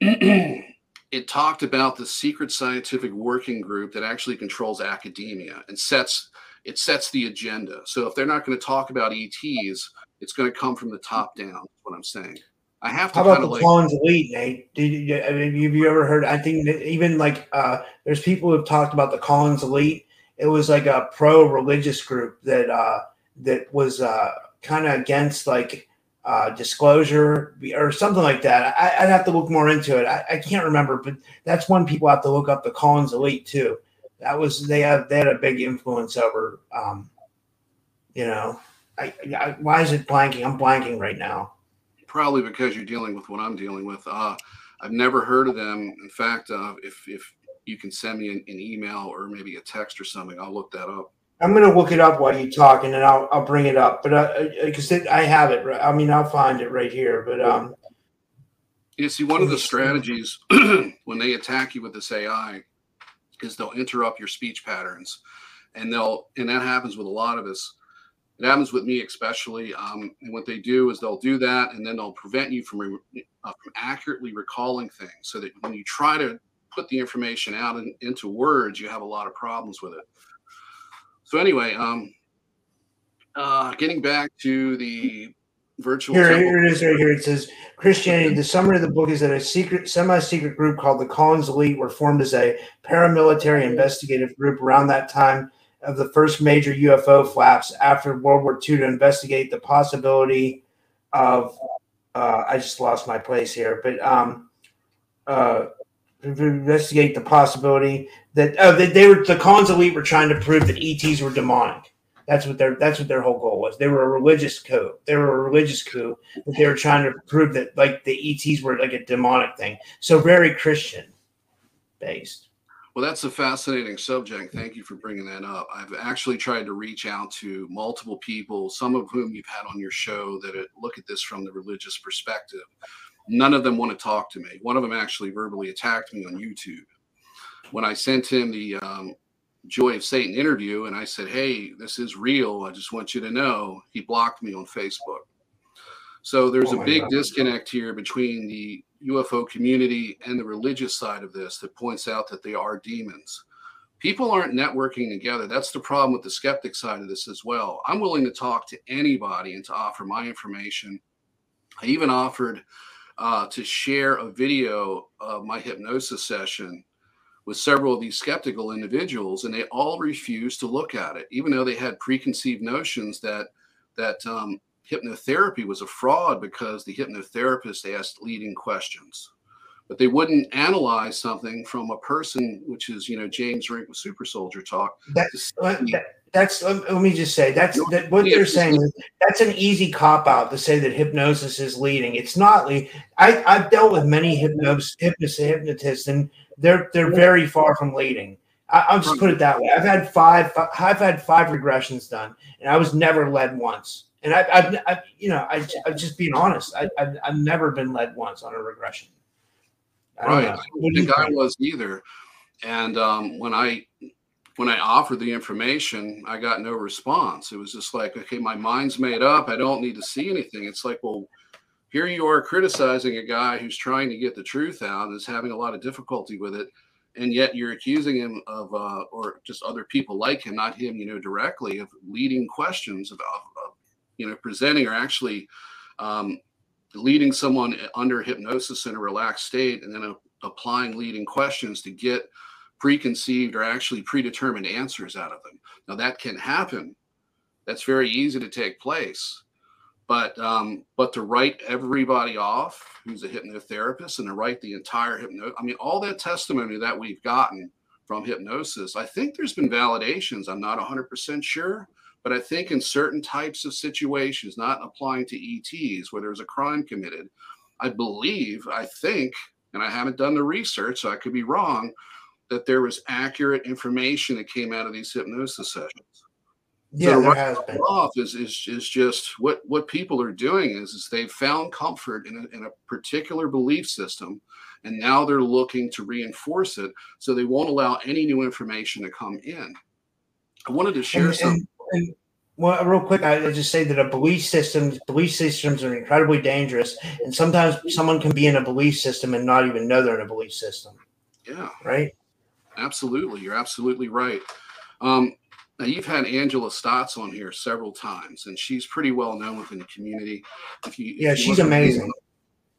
it talked about the secret scientific working group that actually controls academia and sets it sets the agenda. So if they're not going to talk about ETs, it's going to come from the top down. What I'm saying. I have to. How about the like, Collins Elite, Nate? Did you, I mean, have you ever heard? I think that even like uh, there's people who've talked about the Collins Elite. It was like a pro-religious group that uh, that was uh, kind of against like uh, disclosure or something like that. I, would have to look more into it. I, I, can't remember, but that's one people have to look up the Collins Elite too. That was they have they had a big influence over. Um, you know, I, I, why is it blanking? I'm blanking right now. Probably because you're dealing with what I'm dealing with. Uh, I've never heard of them. In fact, uh, if if you can send me an, an email or maybe a text or something, I'll look that up. I'm gonna look it up while you talk, and then I'll I'll bring it up. But because uh, I have it, I mean, I'll find it right here. But um, you see, one of the strategies when they attack you with this AI is they'll interrupt your speech patterns, and they'll and that happens with a lot of us. It happens with me especially. Um, and what they do is they'll do that, and then they'll prevent you from uh, from accurately recalling things, so that when you try to put the information out in, into words, you have a lot of problems with it. So anyway, um, uh, getting back to the virtual. Here, here it is right here. It says Christianity. The summary of the book is that a secret, semi-secret group called the Collins Elite were formed as a paramilitary investigative group around that time of the first major UFO flaps after World War II to investigate the possibility of. Uh, I just lost my place here, but um, uh, investigate the possibility that uh, they, they were the Collins elite were trying to prove that ETs were demonic. That's what their that's what their whole goal was. They were a religious coup. They were a religious coup that they were trying to prove that like the ETs were like a demonic thing. So very Christian based. Well, that's a fascinating subject. Thank you for bringing that up. I've actually tried to reach out to multiple people, some of whom you've had on your show, that look at this from the religious perspective. None of them want to talk to me. One of them actually verbally attacked me on YouTube. When I sent him the um, Joy of Satan interview and I said, Hey, this is real. I just want you to know, he blocked me on Facebook. So there's oh a big God. disconnect here between the UFO community and the religious side of this that points out that they are demons. People aren't networking together. That's the problem with the skeptic side of this as well. I'm willing to talk to anybody and to offer my information. I even offered uh, to share a video of my hypnosis session with several of these skeptical individuals, and they all refused to look at it, even though they had preconceived notions that that um, hypnotherapy was a fraud because the hypnotherapist asked leading questions, but they wouldn't analyze something from a person, which is you know James Rink with Super Soldier Talk. Uh, that's that's let me just say that's that what they're saying is that's an easy cop out to say that hypnosis is leading. It's not. I I've dealt with many hypnos hypnotists, hypnotists, and they're they're very far from leading. I, will just put it that way. I've had five. I've had five regressions done, and I was never led once. And I, I've, I've you know, I, I'm just being honest. I, I've, I've never been led once on a regression. I right. I don't think I was either. And um, when I when I offered the information, I got no response. It was just like, okay, my mind's made up. I don't need to see anything. It's like, well, here you are criticizing a guy who's trying to get the truth out and is having a lot of difficulty with it. And yet you're accusing him of, uh, or just other people like him, not him, you know, directly, of leading questions about, you know, presenting or actually um, leading someone under hypnosis in a relaxed state and then applying leading questions to get preconceived or actually predetermined answers out of them. Now that can happen. That's very easy to take place. But um, but to write everybody off who's a hypnotherapist and to write the entire hypno, I mean, all that testimony that we've gotten from hypnosis, I think there's been validations. I'm not 100% sure, but I think in certain types of situations, not applying to ETs where there's a crime committed, I believe, I think, and I haven't done the research, so I could be wrong, that there was accurate information that came out of these hypnosis sessions. Yeah, so there has been. off is, is is just what what people are doing is is they've found comfort in a, in a particular belief system and now they're looking to reinforce it so they won't allow any new information to come in i wanted to share And, something well, real quick, I just say that a belief system, belief systems are incredibly dangerous, and sometimes someone can be in a belief system and not even know they're in a belief system, yeah. Right? absolutely. You're absolutely right. Um, now you've had angela stotts on here several times and she's pretty well known within the community. If you if Yeah, you she's amazing.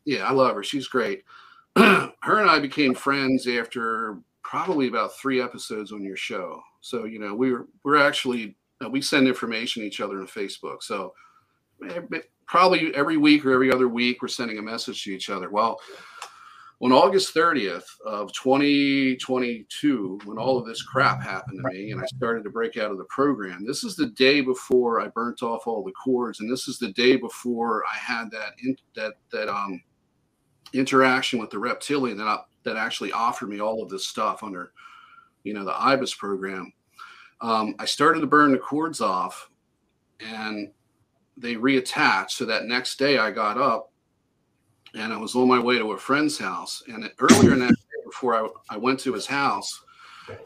yeah i love her. She's great. Her and i became friends after probably about three episodes on your show. So you know we were we're actually uh, we send information to each other on facebook. So eh, probably every week or every other week we're sending a message to each other. Well on august 30th of 2022 when all of this crap happened to me and i started to break out of the program this is the day before i burnt off all the cords and this is the day before i had that in, that that um interaction with the reptilian that, I, that actually offered me all of this stuff under you know the ibis program um, i started to burn the cords off and they reattached so that next day i got up and i was on my way to a friend's house and earlier in that day before i, I went to his house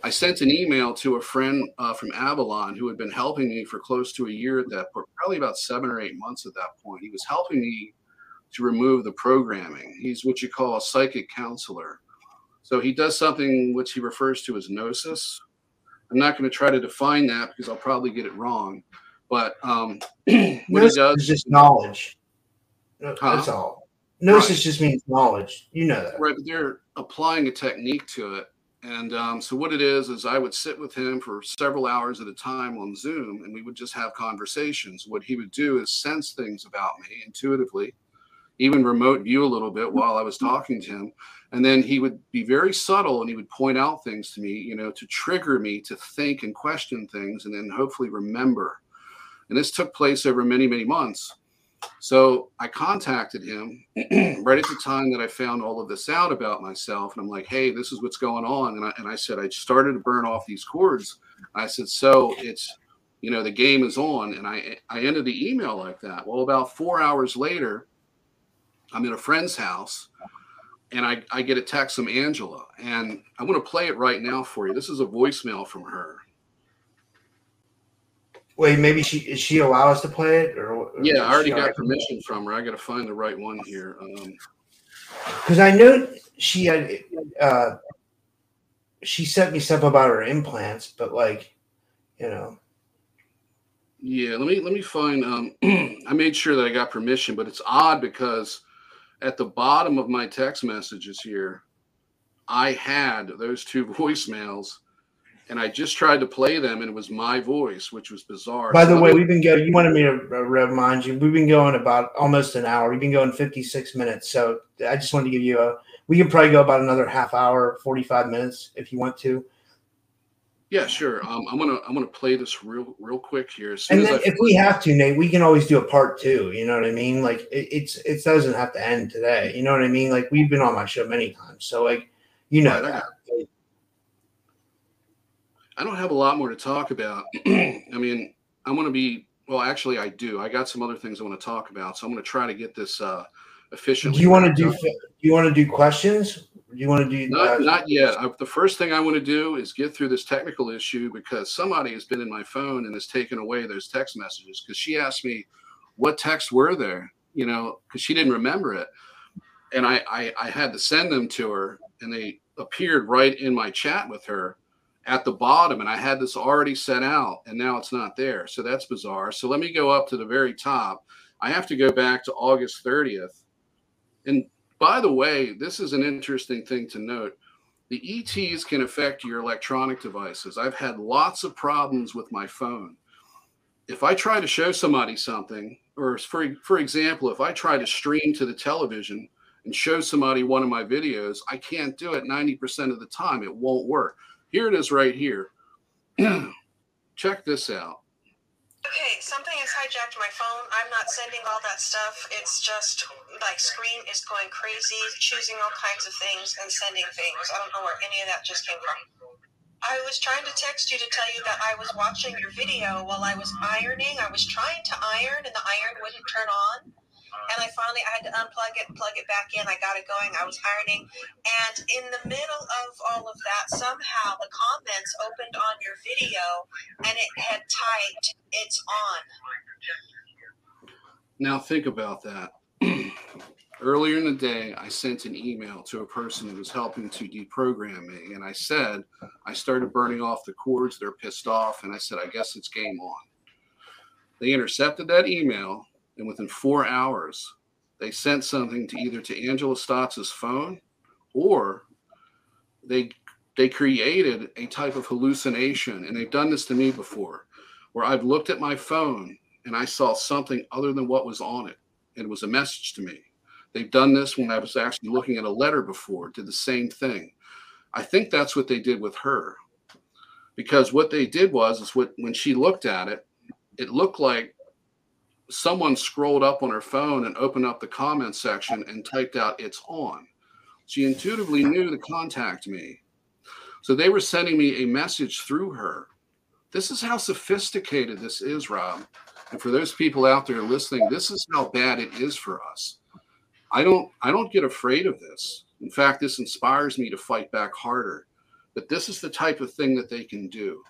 i sent an email to a friend uh, from avalon who had been helping me for close to a year at that point probably about seven or eight months at that point he was helping me to remove the programming. He's what you call a psychic counselor. So he does something which he refers to as gnosis. I'm not going to try to define that because I'll probably get it wrong. But um, what he does, is just knowledge. No, Huh? That's all. Gnosis Right. just means knowledge. You know that. right? But they're applying a technique to it. And um, so what it is is I would sit with him for several hours at a time on Zoom, and we would just have conversations. What he would do is sense things about me intuitively, even remote view a little bit while I was talking to him. And then he would be very subtle and he would point out things to me, you know, to trigger me to think and question things and then hopefully remember. And this took place over many, many months. So I contacted him right at the time that I found all of this out about myself. And I'm like, hey, this is what's going on. And I, and I said, I started to burn off these cords. I said, so it's, you know, the game is on. And I, I ended the email like that. Well, about four hours later, I'm in a friend's house and I, I get a text from Angela. And I want to play it right now for you. This is a voicemail from her. Wait, maybe she is she allow us to play it or? or Yeah, I already got permission from her. I got to find the right one here. Um, Because I know she had, uh, she sent me stuff about her implants, but like, you know, Yeah, let me let me find. Um, I made sure that I got permission, but it's odd because at the bottom of my text messages here, I had those two voicemails, and I just tried to play them, and it was my voice, which was bizarre. By the let way, we've been going. You wanted me to remind you. We've been going about almost an hour. We've been going fifty six minutes. So I just wanted to give you a. We can probably go about another half hour, forty five minutes if you want to. Yeah, sure. Um, I'm gonna I'm gonna play this real real quick here. And then I if we have to, Nate, we can always do a part two. You know what I mean? Like it, it's it doesn't have to end today. You know what I mean? Like we've been on my show many times, so like you know Right, I that. I don't have a lot more to talk about. I mean, I'm to be well. Actually, I do. I got some other things I want to talk about, so I'm going to try to get this uh, efficiently. Do you want to do? Do you want to do questions? You want to do? Not, uh, not yet. I, the first thing I want to do is get through this technical issue because somebody has been in my phone and has taken away those text messages. Because she asked me, "What texts were there?" You know, because she didn't remember it, and I, I I had to send them to her, and they appeared right in my chat with her at the bottom, and I had this already set out, and now it's not there. So that's bizarre. So let me go up to the very top. I have to go back to August 30th, and by the way, this is an interesting thing to note. The ETs can affect your electronic devices. I've had lots of problems with my phone. If I try to show somebody something, or for, for example, if I try to stream to the television and show somebody one of my videos, I can't do it 90% of the time. It won't work. Here it is right here. Check this out. Okay, something has hijacked my phone. I'm not sending all that stuff. It's just like screen is going crazy, choosing all kinds of things and sending things. I don't know where any of that just came from. I was trying to text you to tell you that I was watching your video while I was ironing. I was trying to iron and the iron wouldn't turn on. And I finally I had to unplug it plug it back in. I got it going. I was ironing. And in the middle of all of that, somehow the comments opened on your video and it had typed, it's on. Now think about that. Earlier in the day, I sent an email to a person who was helping to deprogram me, and I said I started burning off the cords. They're pissed off, and I said I guess it's game on. They intercepted that email, and within four hours, they sent something to either to Angela Stotts's phone, or they they created a type of hallucination, and they've done this to me before, where I've looked at my phone and I saw something other than what was on it, and it was a message to me They've done this when I was actually looking at a letter before, did the same thing. I think that's what they did with her. Because what they did was is what when she looked at it, it looked like someone scrolled up on her phone and opened up the comment section and typed out it's on. She intuitively knew to contact me. So they were sending me a message through her. This is how sophisticated this is, Rob. And for those people out there listening, this is how bad it is for us. I don't I don't get afraid of this. In fact, this inspires me to fight back harder. But this is the type of thing that they can do.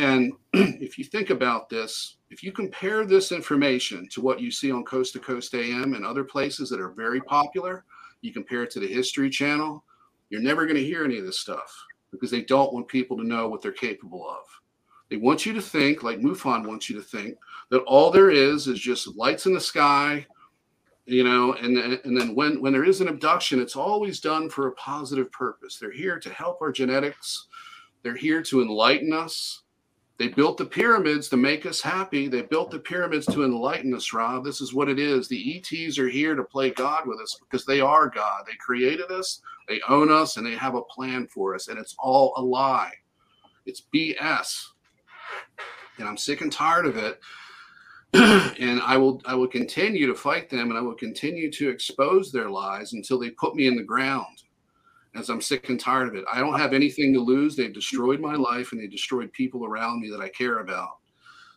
And if you think about this, if you compare this information to what you see on Coast to Coast AM and other places that are very popular, you compare it to the History Channel, you're never going to hear any of this stuff because they don't want people to know what they're capable of. They want you to think, like MUFON wants you to think, that all there is is just lights in the sky, you know and and then when when there is an abduction it's always done for a positive purpose. They're here to help our genetics. They're here to enlighten us they built the pyramids to make us happy. They built the pyramids to enlighten us rob. This is what it is. The ets are here to play god with us because they are god. They created us they own us and they have a plan for us and it's all a lie. It's bs and i'm sick and tired of it. And I will I will continue to fight them and I will continue to expose their lies until they put me in the ground as I'm sick and tired of it. I don't have anything to lose. They've destroyed my life and they destroyed people around me that I care about.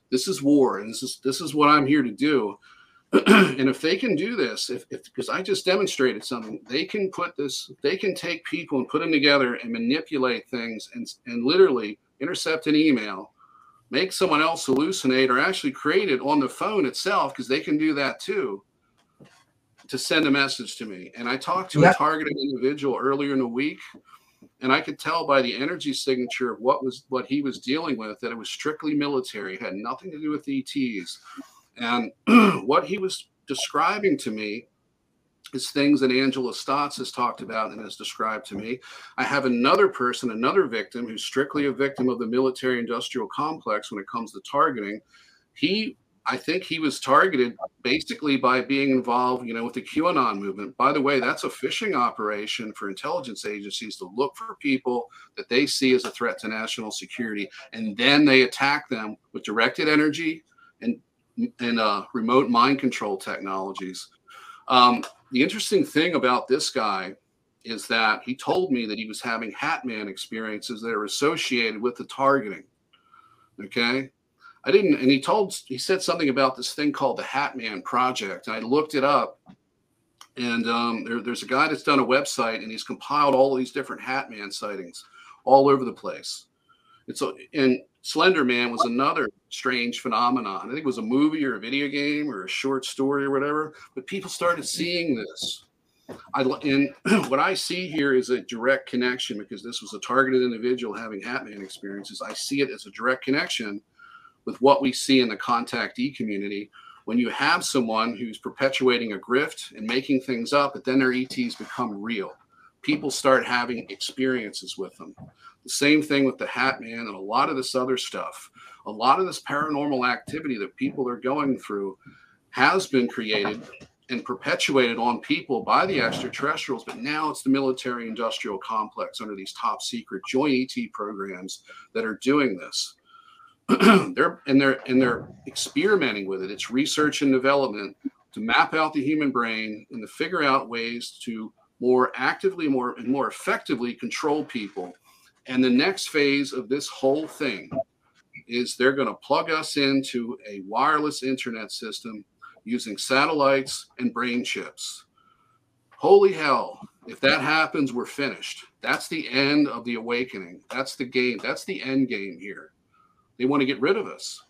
This is war and this is this is what I'm here to do. and if they can do this, if because I just demonstrated something, they can put this, they can take people and put them together and manipulate things and and literally intercept an email make someone else hallucinate or actually create it on the phone itself because they can do that too to send a message to me and i talked to a targeted individual earlier in the week and i could tell by the energy signature of what was what he was dealing with that it was strictly military it had nothing to do with ets and what he was describing to me is things that Angela Stotts has talked about and has described to me. I have another person, another victim who's strictly a victim of the military industrial complex when it comes to targeting. He I think he was targeted basically by being involved, you know, with the QAnon movement. By the way, that's a phishing operation for intelligence agencies to look for people that they see as a threat to national security, and then they attack them with directed energy and and uh, remote mind control technologies. Um, the interesting thing about this guy is that he told me that he was having Hatman experiences that are associated with the targeting. Okay. I didn't, and he told, he said something about this thing called the Hat Man Project. And I looked it up. And um, there, there's a guy that's done a website and he's compiled all these different Hat Man sightings all over the place. It's a, and Slender Man was another strange phenomenon. I think it was a movie or a video game or a short story or whatever, but people started seeing this. I and what I see here is a direct connection because this was a targeted individual having Hatman experiences. I see it as a direct connection with what we see in the contactee community. When you have someone who's perpetuating a grift and making things up, but then their ETs become real, people start having experiences with them. The same thing with the Hat Man and a lot of this other stuff. A lot of this paranormal activity that people are going through has been created and perpetuated on people by the extraterrestrials, but now it's the military industrial complex under these top secret joint ET programs that are doing this. they're and they're and they're experimenting with it. It's research and development to map out the human brain and to figure out ways to more actively, more and more effectively control people And the next phase of this whole thing is they're going to plug us into a wireless internet system using satellites and brain chips. Holy hell, if that happens, we're finished. That's the end of the awakening. That's the game. That's the end game here. They want to get rid of us.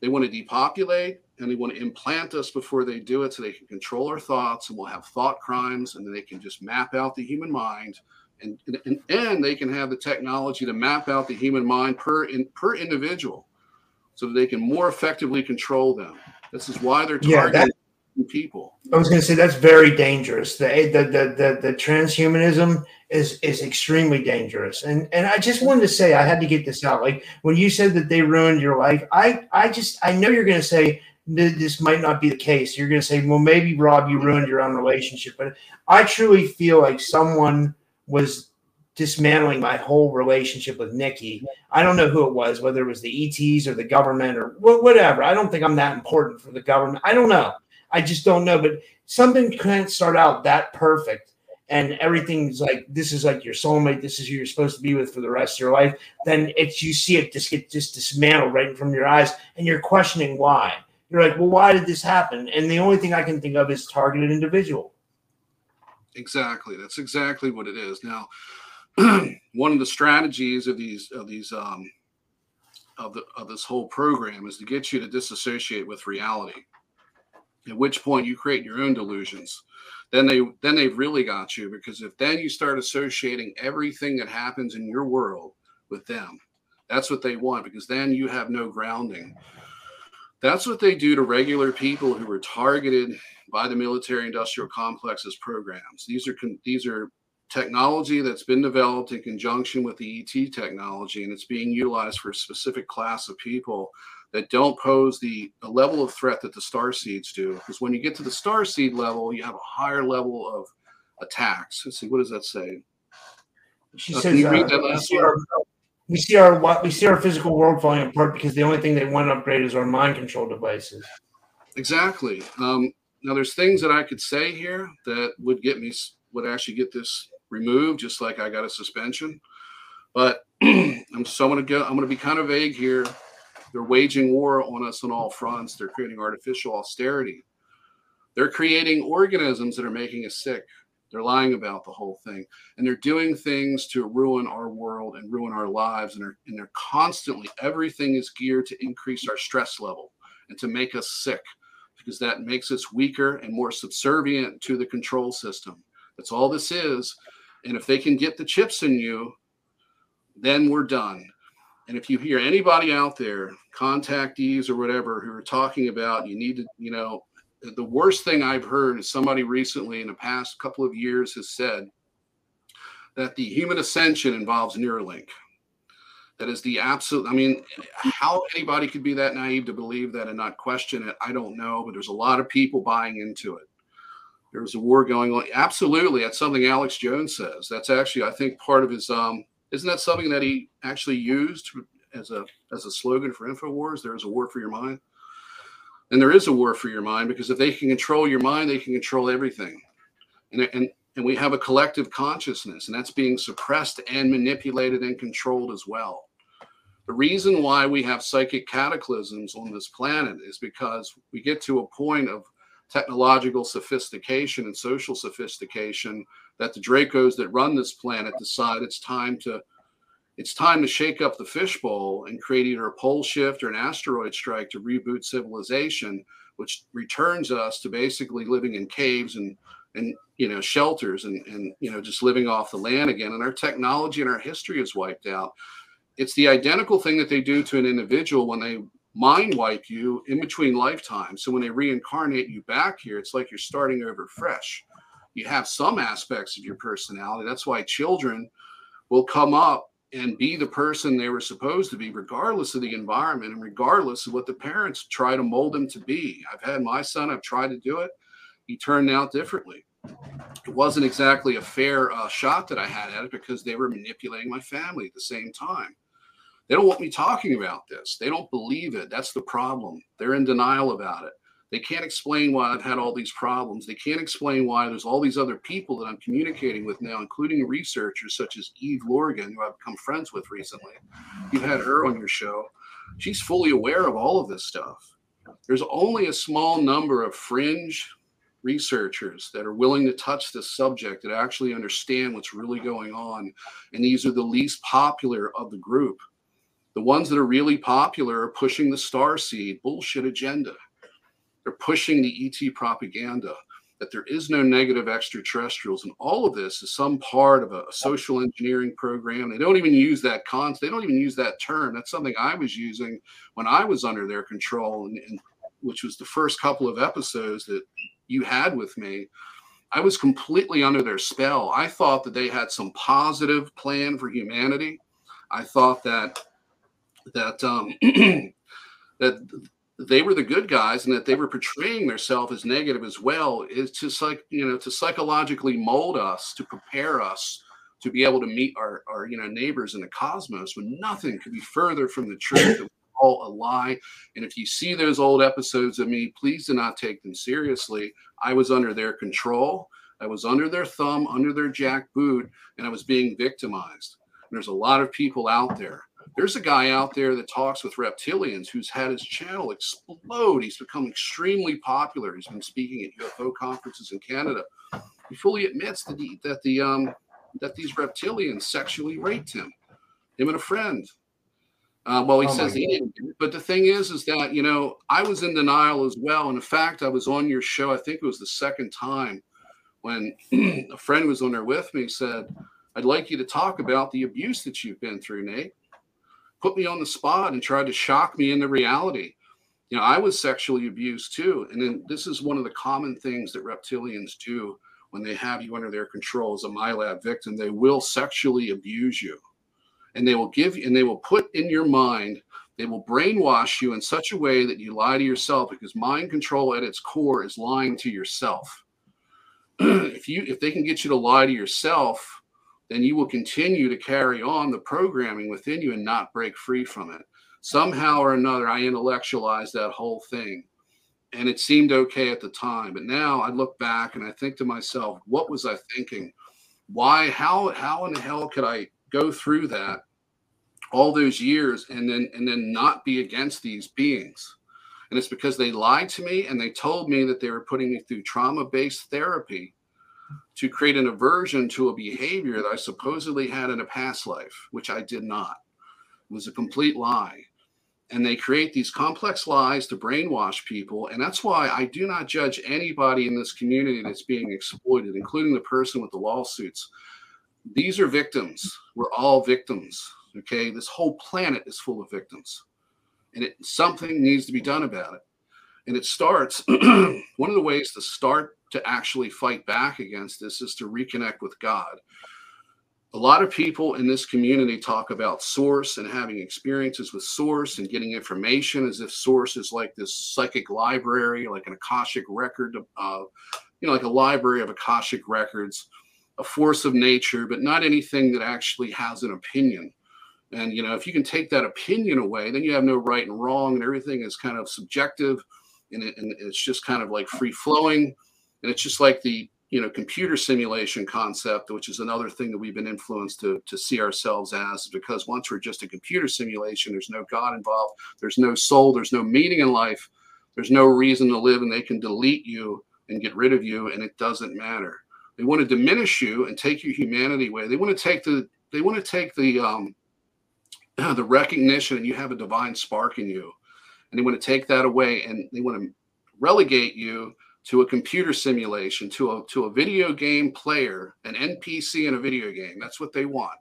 They want to depopulate and they want to implant us before they do it so they can control our thoughts and we'll have thought crimes and then they can just map out the human mind and, and, and they can have the technology to map out the human mind per in, per individual so that they can more effectively control them. This is why they're targeting people. I was going to say that's very dangerous. The, the the the the transhumanism is is extremely dangerous. And and I just wanted to say I had to get this out. Like when you said that they ruined your life, I I just I know you're going to say this might not be the case. You're going to say, well, maybe Rob, you ruined your own relationship. But I truly feel like someone was dismantling my whole relationship with Nikki. I don't know who it was, whether it was the ETs or the government or whatever. I don't think I'm that important for the government. I don't know. I just don't know. But something can't start out that perfect. And everything's like this is like your soulmate. This is who you're supposed to be with for the rest of your life. Then it's you see it just get just dismantled right in from your eyes, and you're questioning why. You're like, well, why did this happen? And the only thing I can think of is targeted individual. Exactly. That's exactly what it is. Now, one of the strategies of these of these um, of the of this whole program is to get you to disassociate with reality. At which point you create your own delusions. Then they then they've really got you because if then you start associating everything that happens in your world with them, that's what they want because then you have no grounding. That's what they do to regular people who are targeted by the military industrial complexes programs. These are these are technology that's been developed in conjunction with the ET technology, and it's being utilized for a specific class of people that don't pose the, the level of threat that the star seeds do. Because when you get to the star seed level, you have a higher level of attacks. Let's see, what does that say? She uh, says, uh, we, see our, we see our we see our physical world falling apart because the only thing they want to upgrade is our mind control devices. Exactly. Um, now, there's things that I could say here that would get me would actually get this removed, just like I got a suspension. But I'm so I'm gonna go. I'm gonna be kind of vague here. They're waging war on us on all fronts. They're creating artificial austerity. They're creating organisms that are making us sick. They're lying about the whole thing, and they're doing things to ruin our world and ruin our lives. And they're and they're constantly everything is geared to increase our stress level and to make us sick because that makes us weaker and more subservient to the control system. That's all this is. And if they can get the chips in you, then we're done. And if you hear anybody out there, contactees or whatever, who are talking about you need to, you know, the worst thing I've heard is somebody recently in the past couple of years has said that the human ascension involves Neuralink. That is the absolute. I mean, how anybody could be that naive to believe that and not question it, I don't know. But there's a lot of people buying into it. There's a war going on. Absolutely, that's something Alex Jones says. That's actually, I think, part of his. Um, isn't that something that he actually used as a as a slogan for Infowars? There is a war for your mind, and there is a war for your mind because if they can control your mind, they can control everything. And and and we have a collective consciousness, and that's being suppressed and manipulated and controlled as well. The reason why we have psychic cataclysms on this planet is because we get to a point of technological sophistication and social sophistication that the Dracos that run this planet decide it's time to it's time to shake up the fishbowl and create either a pole shift or an asteroid strike to reboot civilization, which returns us to basically living in caves and and you know shelters and and you know just living off the land again. And our technology and our history is wiped out. It's the identical thing that they do to an individual when they mind wipe you in between lifetimes. So when they reincarnate you back here it's like you're starting over fresh you have some aspects of your personality that's why children will come up and be the person they were supposed to be regardless of the environment and regardless of what the parents try to mold them to be i've had my son i've tried to do it he turned out differently. It wasn't exactly a fair uh, shot that I had at it because they were manipulating my family at the same time. They don't want me talking about this. They don't believe it. That's the problem. They're in denial about it. They can't explain why I've had all these problems. They can't explain why there's all these other people that I'm communicating with now, including researchers such as Eve Lorgan, who I've become friends with recently. You've had her on your show. She's fully aware of all of this stuff. There's only a small number of fringe researchers that are willing to touch this subject that actually understand what's really going on. And these are the least popular of the group. The ones that are really popular are pushing the star seed bullshit agenda. They're pushing the ET propaganda that there is no negative extraterrestrials. And all of this is some part of a, social engineering program. They don't even use that con. They don't even use that term. That's something I was using when I was under their control, and, and which was the first couple of episodes that you had with me. I was completely under their spell. I thought that they had some positive plan for humanity. I thought that that um, that they were the good guys and that they were portraying themselves as negative as well is to you know to psychologically mold us to prepare us to be able to meet our, our you know neighbors in the cosmos when nothing could be further from the truth all a lie and if you see those old episodes of me please do not take them seriously. I was under their control. I was under their thumb under their jackboot and i was being victimized. And there's a lot of people out there there's a guy out there that talks with reptilians who's had his channel explode. He's become extremely popular. He's been speaking at UFO conferences in Canada. He fully admits that the, that the um, that these reptilians sexually raped him, him and a friend. Uh, well, he oh says he didn't. But the thing is, is that you know I was in denial as well. And in fact, I was on your show. I think it was the second time when a friend was on there with me. Said, "I'd like you to talk about the abuse that you've been through, Nate." Put me on the spot and tried to shock me into reality. You know, I was sexually abused too. And then this is one of the common things that reptilians do when they have you under their control as a MILAB victim. They will sexually abuse you. And they will give you, and they will put in your mind, they will brainwash you in such a way that you lie to yourself because mind control at its core is lying to yourself. if you if they can get you to lie to yourself, then you will continue to carry on the programming within you and not break free from it. Somehow or another, I intellectualized that whole thing. And it seemed okay at the time. But now I look back and I think to myself, what was I thinking? Why, how, how in the hell could I go through that all those years and then and then not be against these beings? And it's because they lied to me and they told me that they were putting me through trauma-based therapy to create an aversion to a behavior that I supposedly had in a past life, which I did not. It was a complete lie. And they create these complex lies to brainwash people. And that's why I do not judge anybody in this community that's being exploited, including the person with the lawsuits. These are victims. We're all victims. Okay. This whole planet is full of victims. And it, something needs to be done about it. And it starts, one of the ways to start to actually fight back against this is to reconnect with God. A lot of people in this community talk about source and having experiences with source and getting information as if source is like this psychic library, like an Akashic record, uh, you know, like a library of Akashic records, a force of nature, but not anything that actually has an opinion. And, you know, if you can take that opinion away, then you have no right and wrong and everything is kind of subjective and, it, and it's just kind of like free flowing and it's just like the you know computer simulation concept which is another thing that we've been influenced to to see ourselves as because once we're just a computer simulation there's no god involved there's no soul there's no meaning in life there's no reason to live and they can delete you and get rid of you and it doesn't matter. They want to diminish you and take your humanity away. They want to take the they want to take the um the recognition and you have a divine spark in you. And they want to take that away and they want to relegate you to a computer simulation, to a to a video game player, an NPC in a video game. That's what they want.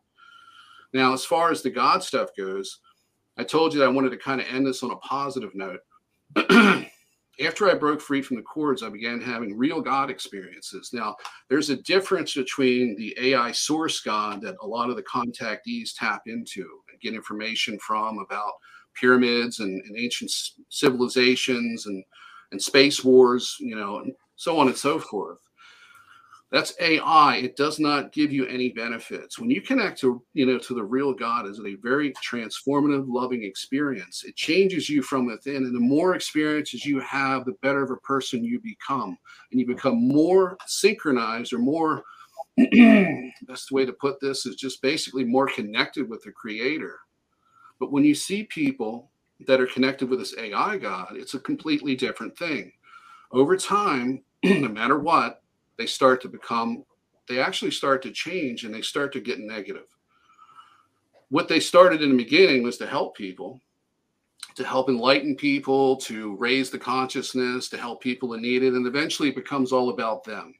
Now, as far as the God stuff goes, I told you that I wanted to kind of end this on a positive note. After I broke free from the cords, I began having real God experiences. Now, there's a difference between the AI source God that a lot of the contactees tap into and get information from about pyramids and, and ancient civilizations and and space wars, you know, and so on and so forth. That's AI. It does not give you any benefits. When you connect to, you know, to the real God is a very transformative, loving experience. It changes you from within. And the more experiences you have, the better of a person you become. And you become more synchronized or more best way to put this is just basically more connected with the creator. But when you see people that are connected with this AI God, it's a completely different thing. Over time, no matter what, they start to become, they actually start to change and they start to get negative. What they started in the beginning was to help people, to help enlighten people, to raise the consciousness, to help people that need it. And eventually it becomes all about them.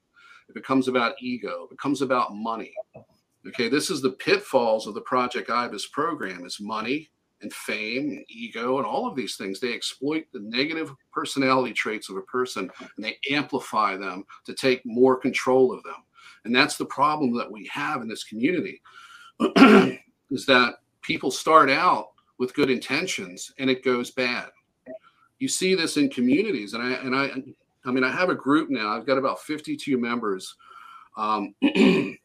It becomes about ego, it becomes about money. Okay, this is the pitfalls of the Project Ibis program is money and fame and ego and all of these things. They exploit the negative personality traits of a person and they amplify them to take more control of them. And that's the problem that we have in this community is that people start out with good intentions and it goes bad. You see this in communities and I and I I mean I have a group now. I've got about 52 members. Um,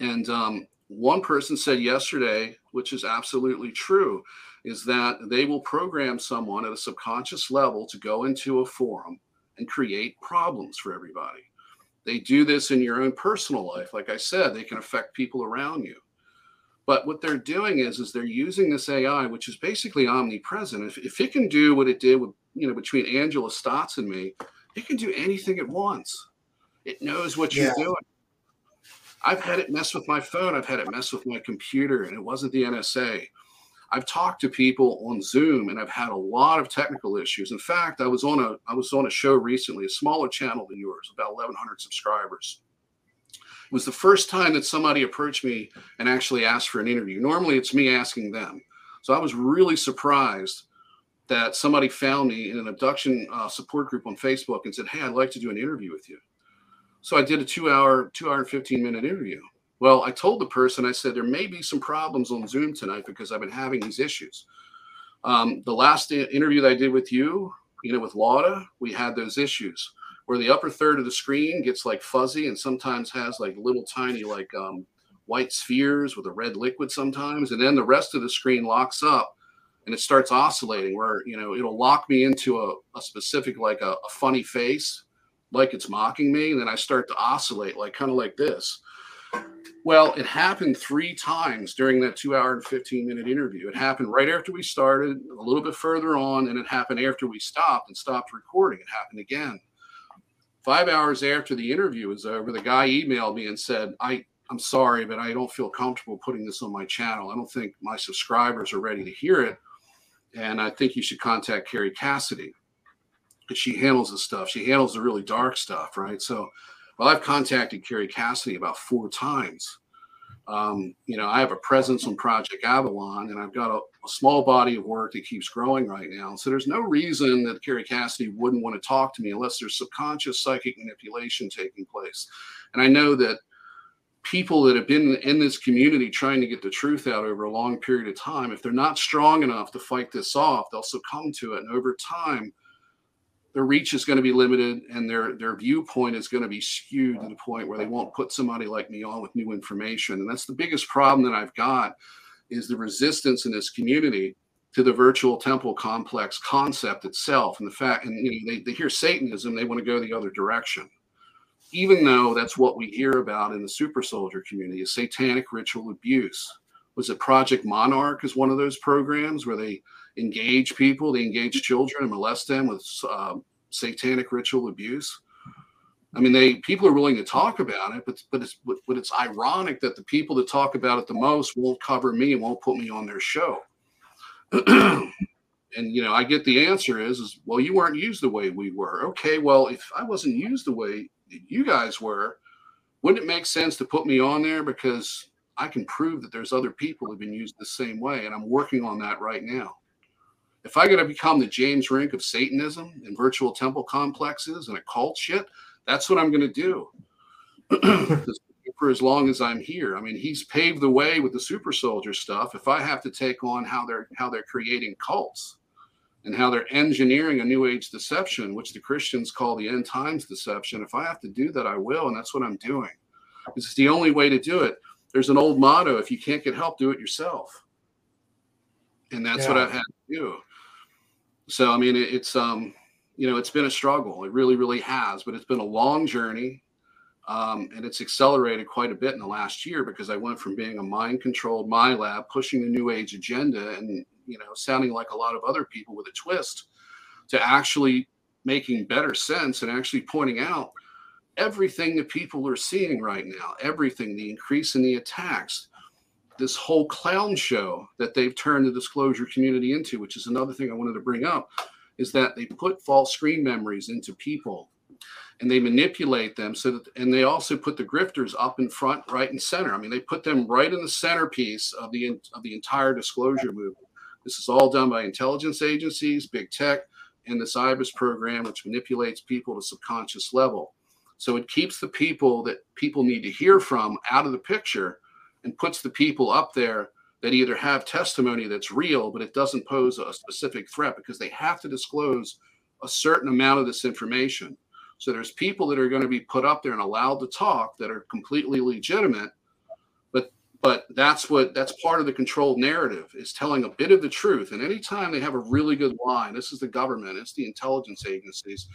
and um, one person said yesterday, which is absolutely true, is that they will program someone at a subconscious level to go into a forum and create problems for everybody. They do this in your own personal life. Like I said, they can affect people around you. But what they're doing is, is they're using this AI, which is basically omnipresent. If, if it can do what it did with, you know, between Angela Stotts and me, it can do anything it wants. It knows what you're doing. I've had it mess with my phone. I've had it mess with my computer, and it wasn't the NSA. I've talked to people on Zoom, and I've had a lot of technical issues. In fact, I was on a I was on a show recently, a smaller channel than yours, about 1,100 subscribers. It was the first time that somebody approached me and actually asked for an interview. Normally, it's me asking them. So I was really surprised that somebody found me in an abduction uh, support group on Facebook and said, "Hey, I'd like to do an interview with you." So I did a two hour, two hour and 15 minute interview. Well, I told the person, I said, there may be some problems on Zoom tonight because I've been having these issues. Um, the last interview that I did with you, you know, with Lauda, we had those issues where the upper third of the screen gets like fuzzy and sometimes has like little tiny, like um, white spheres with a red liquid sometimes. And then the rest of the screen locks up and it starts oscillating where, you know, it'll lock me into a, a specific, like a, a funny face like it's mocking me. And then I start to oscillate, like kind of like this. Well, it happened three times during that two hour and 15 minute interview. It happened right after we started, a little bit further on, and it happened after we stopped and stopped recording. It happened again. Five hours after the interview was over, the guy emailed me and said, I, I'm sorry, but I don't feel comfortable putting this on my channel. I don't think my subscribers are ready to hear it. And I think you should contact Kerry Cassidy because she handles the stuff. She handles the really dark stuff, right? So, well, I've contacted Kerry Cassidy about four times. Um, you know, I have a presence on Project Avalon, and I've got a, a, small body of work that keeps growing right now. So there's no reason that Kerry Cassidy wouldn't want to talk to me unless there's subconscious psychic manipulation taking place. And I know that people that have been in this community trying to get the truth out over a long period of time, if they're not strong enough to fight this off, they'll succumb to it. And over time, their reach is going to be limited and their their viewpoint is going to be skewed to the point where they won't put somebody like me on with new information. And that's the biggest problem that i've got is the resistance in this community to the virtual temple complex concept itself. And the fact and you know they, they hear satanism they want to go the other direction. Even though that's what we hear about in the super soldier community is satanic ritual abuse. Was it project monarch is one of those programs where they engage people, they engage children and molest them with uh, satanic ritual abuse. I mean, they people are willing to talk about it, but but it's but, but it's ironic that the people that talk about it the most won't cover me and won't put me on their show. and you know, I get the answer is is well, you weren't used the way we were. Okay, well, if I wasn't used the way you guys were, wouldn't it make sense to put me on there because I can prove that there's other people who've been used the same way, and I'm working on that right now. If I got to become the James Rink of Satanism and virtual temple complexes and occult shit, that's what I'm going to do. for as long as I'm here. I mean, he's paved the way with the super soldier stuff. If I have to take on how they're how they're creating cults, and how they're engineering a new age deception, which the Christians call the end times deception. If I have to do that, I will. And that's what I'm doing. This is the only way to do it. There's an old motto if you can't get help, do it yourself. And that's yeah. what I've had to do. So, I mean, it, it's, um, you know, it's been a struggle. It really, really has, but it's been a long journey. Um, and it's accelerated quite a bit in the last year because I went from being a mind controlled MILAB, pushing the new age agenda and you know, sounding like a lot of other people with a twist, to actually making better sense and actually pointing out everything that people are seeing right now, everything, the increase in the attacks, this whole clown show that they've turned the disclosure community into, which is another thing I wanted to bring up, is that they put false screen memories into people and they manipulate them so that and they also put the grifters up in front right and center i mean they put them right in the centerpiece of the of the entire disclosure movement this is all done by intelligence agencies, big tech, and the CYBIRS program, which manipulates people to subconscious level. So it keeps the people that people need to hear from out of the picture and puts the people up there that either have testimony that's real, but it doesn't pose a specific threat because they have to disclose a certain amount of this information. So there's people that are going to be put up there and allowed to talk that are completely legitimate but but that's what that's part of the controlled narrative is telling a bit of the truth and anytime they have a really good line this is the government it's the intelligence agencies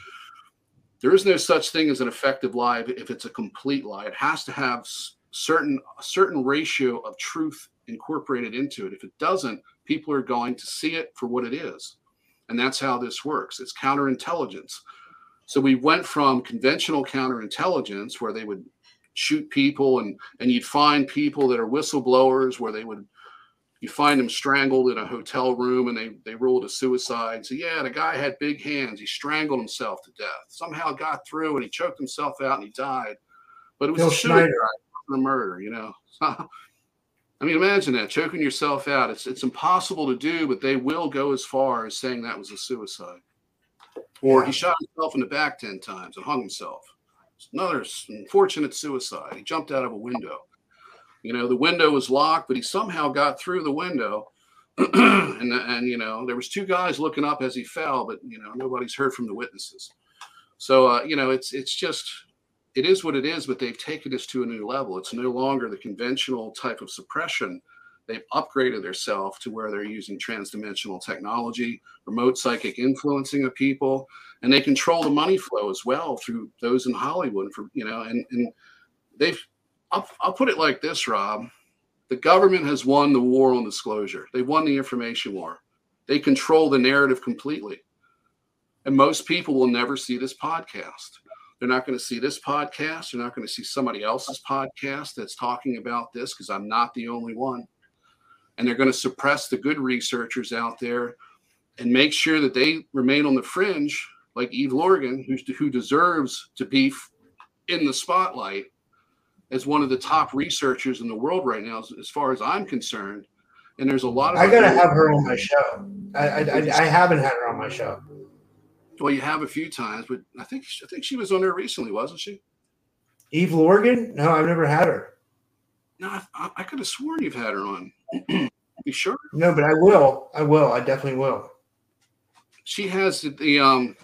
there is no such thing as an effective lie if it's a complete lie it has to have certain a certain ratio of truth incorporated into it. If it doesn't people are going to see it for what it is. And that's how this works. It's counterintelligence. So we went from conventional counterintelligence where they would shoot people and and you'd find people that are whistleblowers where they would you find them strangled in a hotel room and they they ruled a suicide. So yeah the guy had big hands. He strangled himself to death. Somehow got through and he choked himself out and he died. But it was Bill a suicide a murder you know I mean, imagine that choking yourself out. It's it's impossible to do, but they will go as far as saying that was a suicide. Or he shot himself in the back ten times and hung himself another unfortunate suicide. He jumped out of a window. You know, the window was locked, but he somehow got through the window. and and you know, there was two guys looking up as he fell, but you know, nobody's heard from the witnesses. So uh, you know, it's it's just it is what it is, but they've taken this to a new level. It's no longer the conventional type of suppression they've upgraded themselves to where they're using transdimensional technology, remote psychic influencing of people, and they control the money flow as well through those in Hollywood. For you know, and and they've. I'll, I'll put it like this, Rob. The government has won the war on disclosure. They won the information war. They control the narrative completely. And most people will never see this podcast. They're not going to see this podcast. They're not going to see somebody else's podcast that's talking about this because I'm not the only one and they're going to suppress the good researchers out there and make sure that they remain on the fringe, like Eve Lorgan, who, who deserves to be in the spotlight as one of the top researchers in the world right now, as, as far as I'm concerned. And there's a lot of. I gotta have her on my show. I, I, I haven't had her on my show. Well, you have a few times, but I think I think she was on there recently, wasn't she? Eve Lorgan? No, I've never had her. No, I, I could have sworn you've had her on. you sure? No, but I will. I will. I definitely will. She has the um.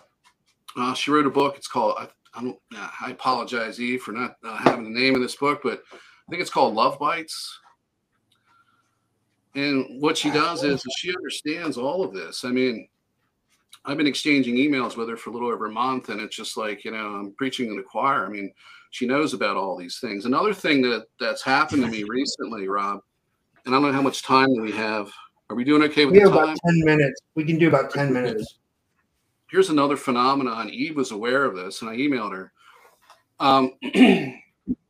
Uh, she wrote a book. It's called. I, I don't. I apologize, Eve, for not uh, having the name of this book, but I think it's called Love Bites. And what she does is she understands all of this. I mean, I've been exchanging emails with her for a little over a month, and it's just like you know I'm preaching in the choir. I mean, she knows about all these things. Another thing that that's happened to me recently, Rob, and I don't know how much time we have. Are we doing okay with we have time? about ten minutes. We can do about ten minutes. Here's another phenomenon. Eve was aware of this, and I emailed her. Um,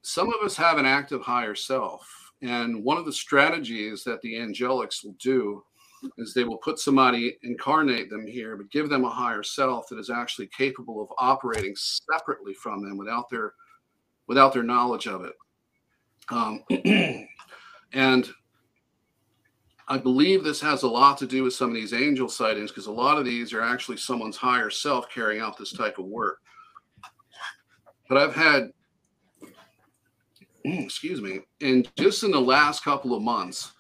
some of us have an active higher self, and one of the strategies that the angelics will do is they will put somebody, incarnate them here, but give them a higher self that is actually capable of operating separately from them without their without their knowledge of it. Um, and I believe this has a lot to do with some of these angel sightings because a lot of these are actually someone's higher self carrying out this type of work. But I've had, excuse me, and just in the last couple of months,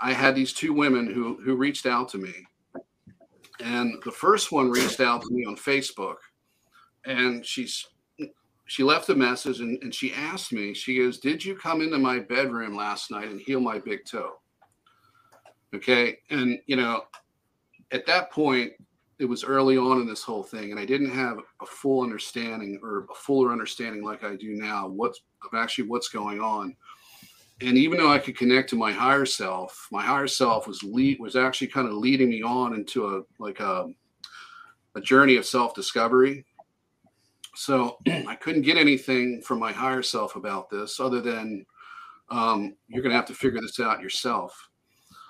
I had these two women who who reached out to me, And the first one reached out to me on Facebook, and she's she left a message and, and she asked me, she goes, Did you come into my bedroom last night and heal my big toe? Okay. And, you know, at that point, it was early on in this whole thing, and I didn't have a full understanding or a fuller understanding like I do now what's of actually what's going on. And even though I could connect to my higher self, my higher self was lead was actually kind of leading me on into a like a a journey of self discovery. So I couldn't get anything from my higher self about this other than um, you're going to have to figure this out yourself.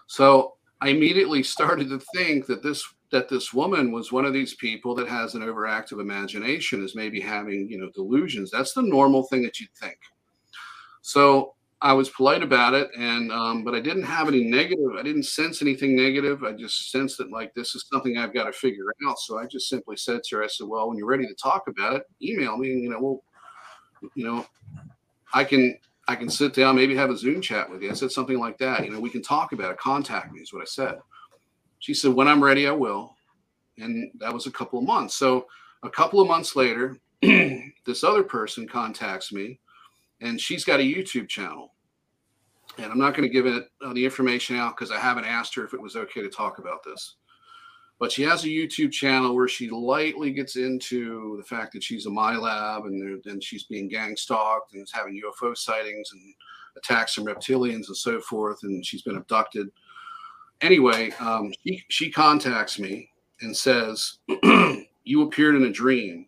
So I immediately started to think that this that this woman was one of these people that has an overactive imagination, is maybe having you know delusions. That's the normal thing that you'd think. So I was polite about it, and um, but I didn't have any negative. I didn't sense anything negative. I just sensed that like this is something I've got to figure out. So I just simply said to her, I said, "Well, when you're ready to talk about it, email me, and you know, we'll, you know, I can I can sit down, maybe have a Zoom chat with you. I said something like that. You know, we can talk about it. Contact me is what I said. She said, when I'm ready, I will. And that was a couple of months. So a couple of months later, this other person contacts me and she's got a YouTube channel. And I'm not going to give it uh, the information out because I haven't asked her if it was okay to talk about this but she has a YouTube channel where she lightly gets into the fact that she's a MILAB and then she's being gang stalked and is having UFO sightings and attacks from reptilians and so forth, and she's been abducted. Anyway, um, she, she contacts me and says, You appeared in a dream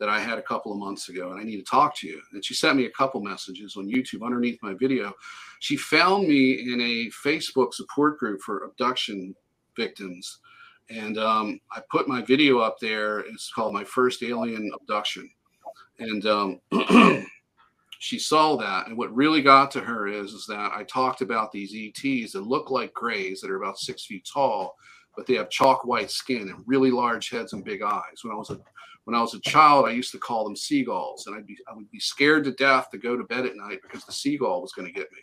that I had a couple of months ago, and I need to talk to you. And she sent me a couple messages on YouTube underneath my video. She found me in a Facebook support group for abduction victims and um, I put my video up there. It's called My First Alien Abduction. And um, she saw that. And what really got to her is, is that I talked about these ETs that look like grays that are about six feet tall, but they have chalk white skin and really large heads and big eyes. When I was a when I was a child, I used to call them seagulls, and I'd be I would be scared to death to go to bed at night because the seagull was going to get me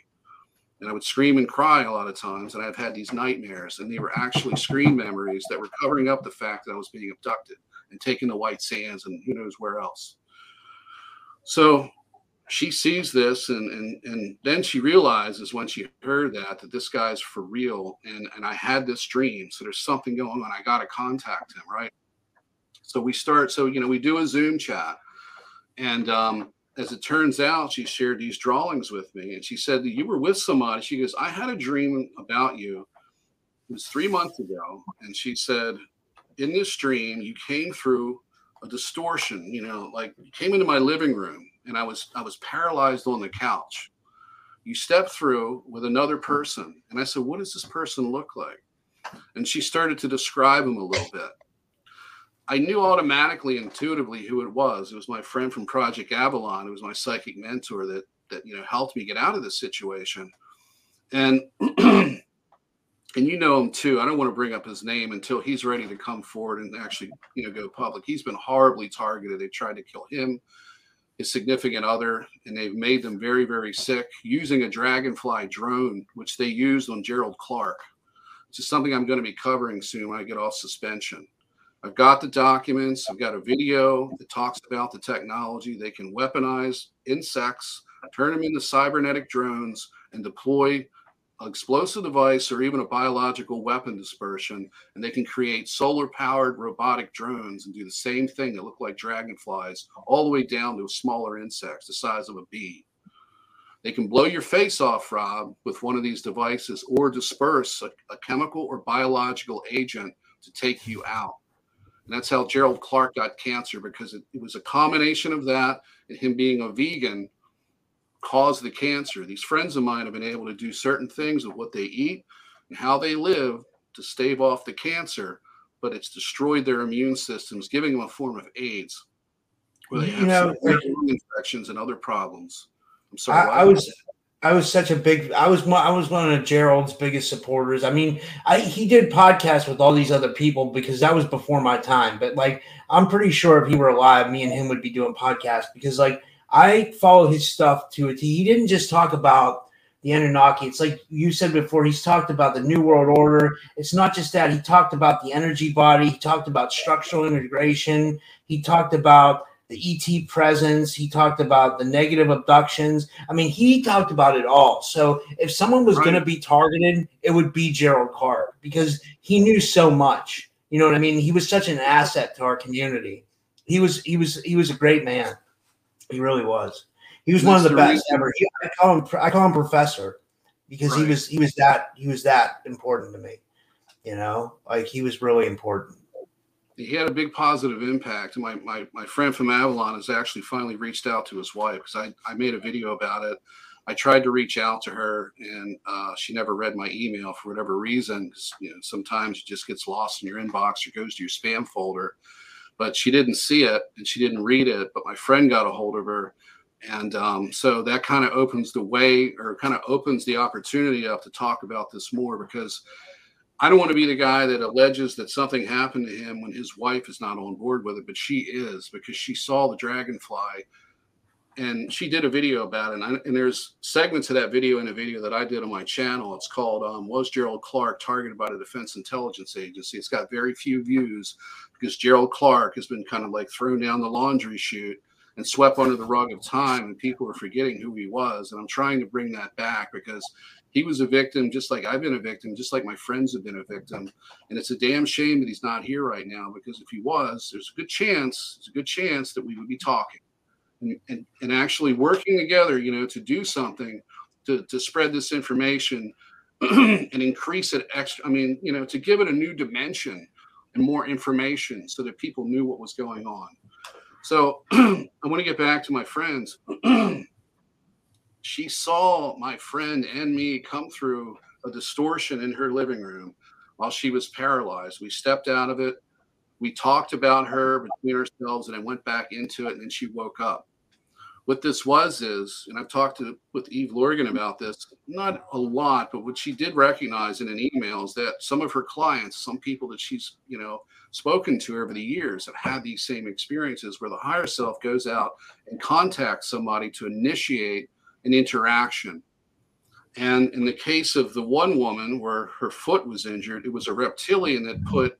and I would scream and cry a lot of times. And I've had these nightmares, and they were actually screen memories that were covering up the fact that I was being abducted and taken to White Sands and who knows where else. So she sees this, and and and then she realizes when she heard that that this guy's for real, and and I had this dream, so there's something going on. I got to contact him, right? So we start. So you know, we do a Zoom chat, and um, as it turns out, she shared these drawings with me and she said that you were with somebody. She goes, I had a dream about you. It was three months ago. And she said, In this dream, you came through a distortion, you know, like you came into my living room and I was I was paralyzed on the couch. You stepped through with another person. And I said, What does this person look like? And she started to describe him a little bit. I knew automatically, intuitively who it was. It was my friend from Project Avalon. It was my psychic mentor that that you know helped me get out of this situation. And and you know him too. I don't want to bring up his name until he's ready to come forward and actually you know go public. He's been horribly targeted. They tried to kill him, his significant other, and they've made them very very sick using a dragonfly drone, which they used on Gerald Clark. Which is something I'm going to be covering soon when I get off suspension. I've got the documents. I've got a video that talks about the technology. They can weaponize insects, turn them into cybernetic drones, and deploy an explosive device or even a biological weapon dispersion. And they can create solar powered robotic drones and do the same thing that look like dragonflies, all the way down to smaller insects the size of a bee. They can blow your face off, Rob, with one of these devices or disperse a, a chemical or biological agent to take you out. And that's how Gerald Clark got cancer because it, it was a combination of that and him being a vegan caused the cancer. These friends of mine have been able to do certain things with what they eat and how they live to stave off the cancer, but it's destroyed their immune systems, giving them a form of AIDS where they have you know, infections and other problems. I'm sorry. I, I was I was such a big. I was I was one of Gerald's biggest supporters. I mean, I he did podcasts with all these other people because that was before my time. But like, I'm pretty sure if he were alive, me and him would be doing podcasts because like I follow his stuff to it. He didn't just talk about the Anunnaki. It's like you said before, he's talked about the New World Order. It's not just that, he talked about the energy body, he talked about structural integration, he talked about the ET presence, he talked about the negative abductions. I mean, he talked about it all. So if someone was Right. going to be targeted, it would be Gerald Clark because he knew so much. You know what I mean? He was such an asset to our community. He was he was he was a great man. He really was. He was one of the the best ever. He, I call him I call him professor because he was he was that he was that important to me. You know, like he was really important. He had a big positive impact. My, my, my friend from Avalon has actually finally reached out to his wife because I, I made a video about it. I tried to reach out to her and uh, she never read my email for whatever reason. You know, sometimes it just gets lost in your inbox or goes to your spam folder. But she didn't see it and she didn't read it. But my friend got a hold of her. And um, so that kind of opens the way or kind of opens the opportunity up to talk about this more because I don't want to be the guy that alleges that something happened to him when his wife is not on board with it, but she is because she saw the dragonfly and she did a video about it. And, I, and there's segments of that video in a video that I did on my channel. It's called um, Was Gerald Clark Targeted by the Defense Intelligence Agency? It's got very few views because Gerald Clark has been kind of like thrown down the laundry chute and swept under the rug of time, and people are forgetting who he was. And I'm trying to bring that back because he was a victim just like I've been a victim, just like my friends have been a victim. And it's a damn shame that he's not here right now because if he was, there's a good chance, there's a good chance that we would be talking and, and, and actually working together, you know, to do something to, to spread this information and increase it extra. I mean, you know, to give it a new dimension and more information so that people knew what was going on. So I want to get back to my friends. she saw my friend and me come through a distortion in her living room while she was paralyzed. We stepped out of it. We talked about her between ourselves and I went back into it and then she woke up. What this was is, and I've talked to with Eve Lorgen about this, not a lot, but what she did recognize in an email is that some of her clients, some people that she's, you know, spoken to over the years have had these same experiences where the higher self goes out and contacts somebody to initiate an interaction. And in the case of the one woman where her foot was injured, it was a reptilian that put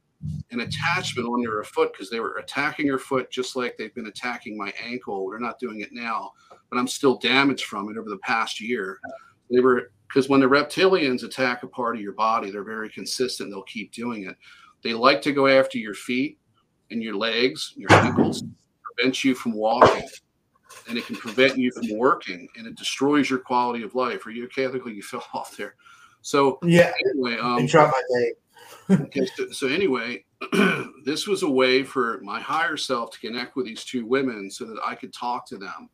an attachment under her foot because they were attacking her foot just like they've been attacking my ankle. They're not doing it now, but I'm still damaged from it over the past year. They were because when the reptilians attack a part of your body, they're very consistent. They'll keep doing it. They like to go after your feet and your legs, your ankles, prevent you from walking and it can prevent you from working and it destroys your quality of life. Are you okay? I think you fell off there. So Yeah, anyway, I um, my tape. okay, so, so anyway, this was a way for my higher self to connect with these two women so that I could talk to them.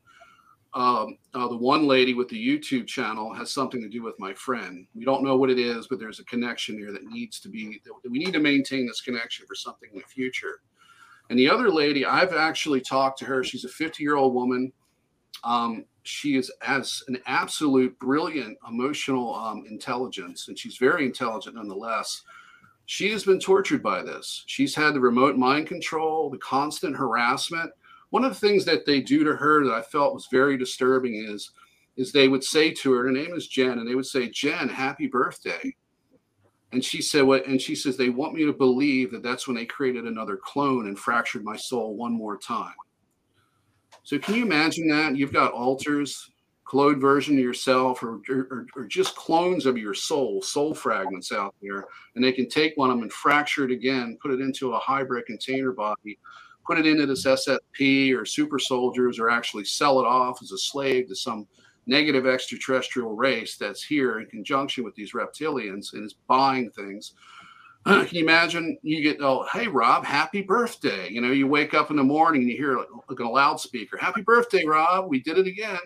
Um, uh, the one lady with the YouTube channel has something to do with my friend. We don't know what it is, but there's a connection there that needs to be. We need to maintain this connection for something in the future. And the other lady, I've actually talked to her. She's a 50 year old woman. Um, she is has an absolute brilliant emotional um, intelligence, and she's very intelligent nonetheless. She has been tortured by this. She's had the remote mind control, the constant harassment. One of the things that they do to her that I felt was very disturbing is, is they would say to her, her name is Jen, and they would say, Jen, happy birthday. And she said, what? And she says, they want me to believe that that's when they created another clone and fractured my soul one more time. So can you imagine that? You've got altars, cloned version of yourself, or, or, or just clones of your soul, soul fragments out there, and they can take one of them and fracture it again, put it into a hybrid container body, put it into this SSP or super soldiers, or actually sell it off as a slave to some negative extraterrestrial race that's here in conjunction with these reptilians and is buying things. Can you imagine? You get, oh, hey, Rob, happy birthday. You know, you wake up in the morning and you hear like a loudspeaker, happy birthday, Rob. We did it again.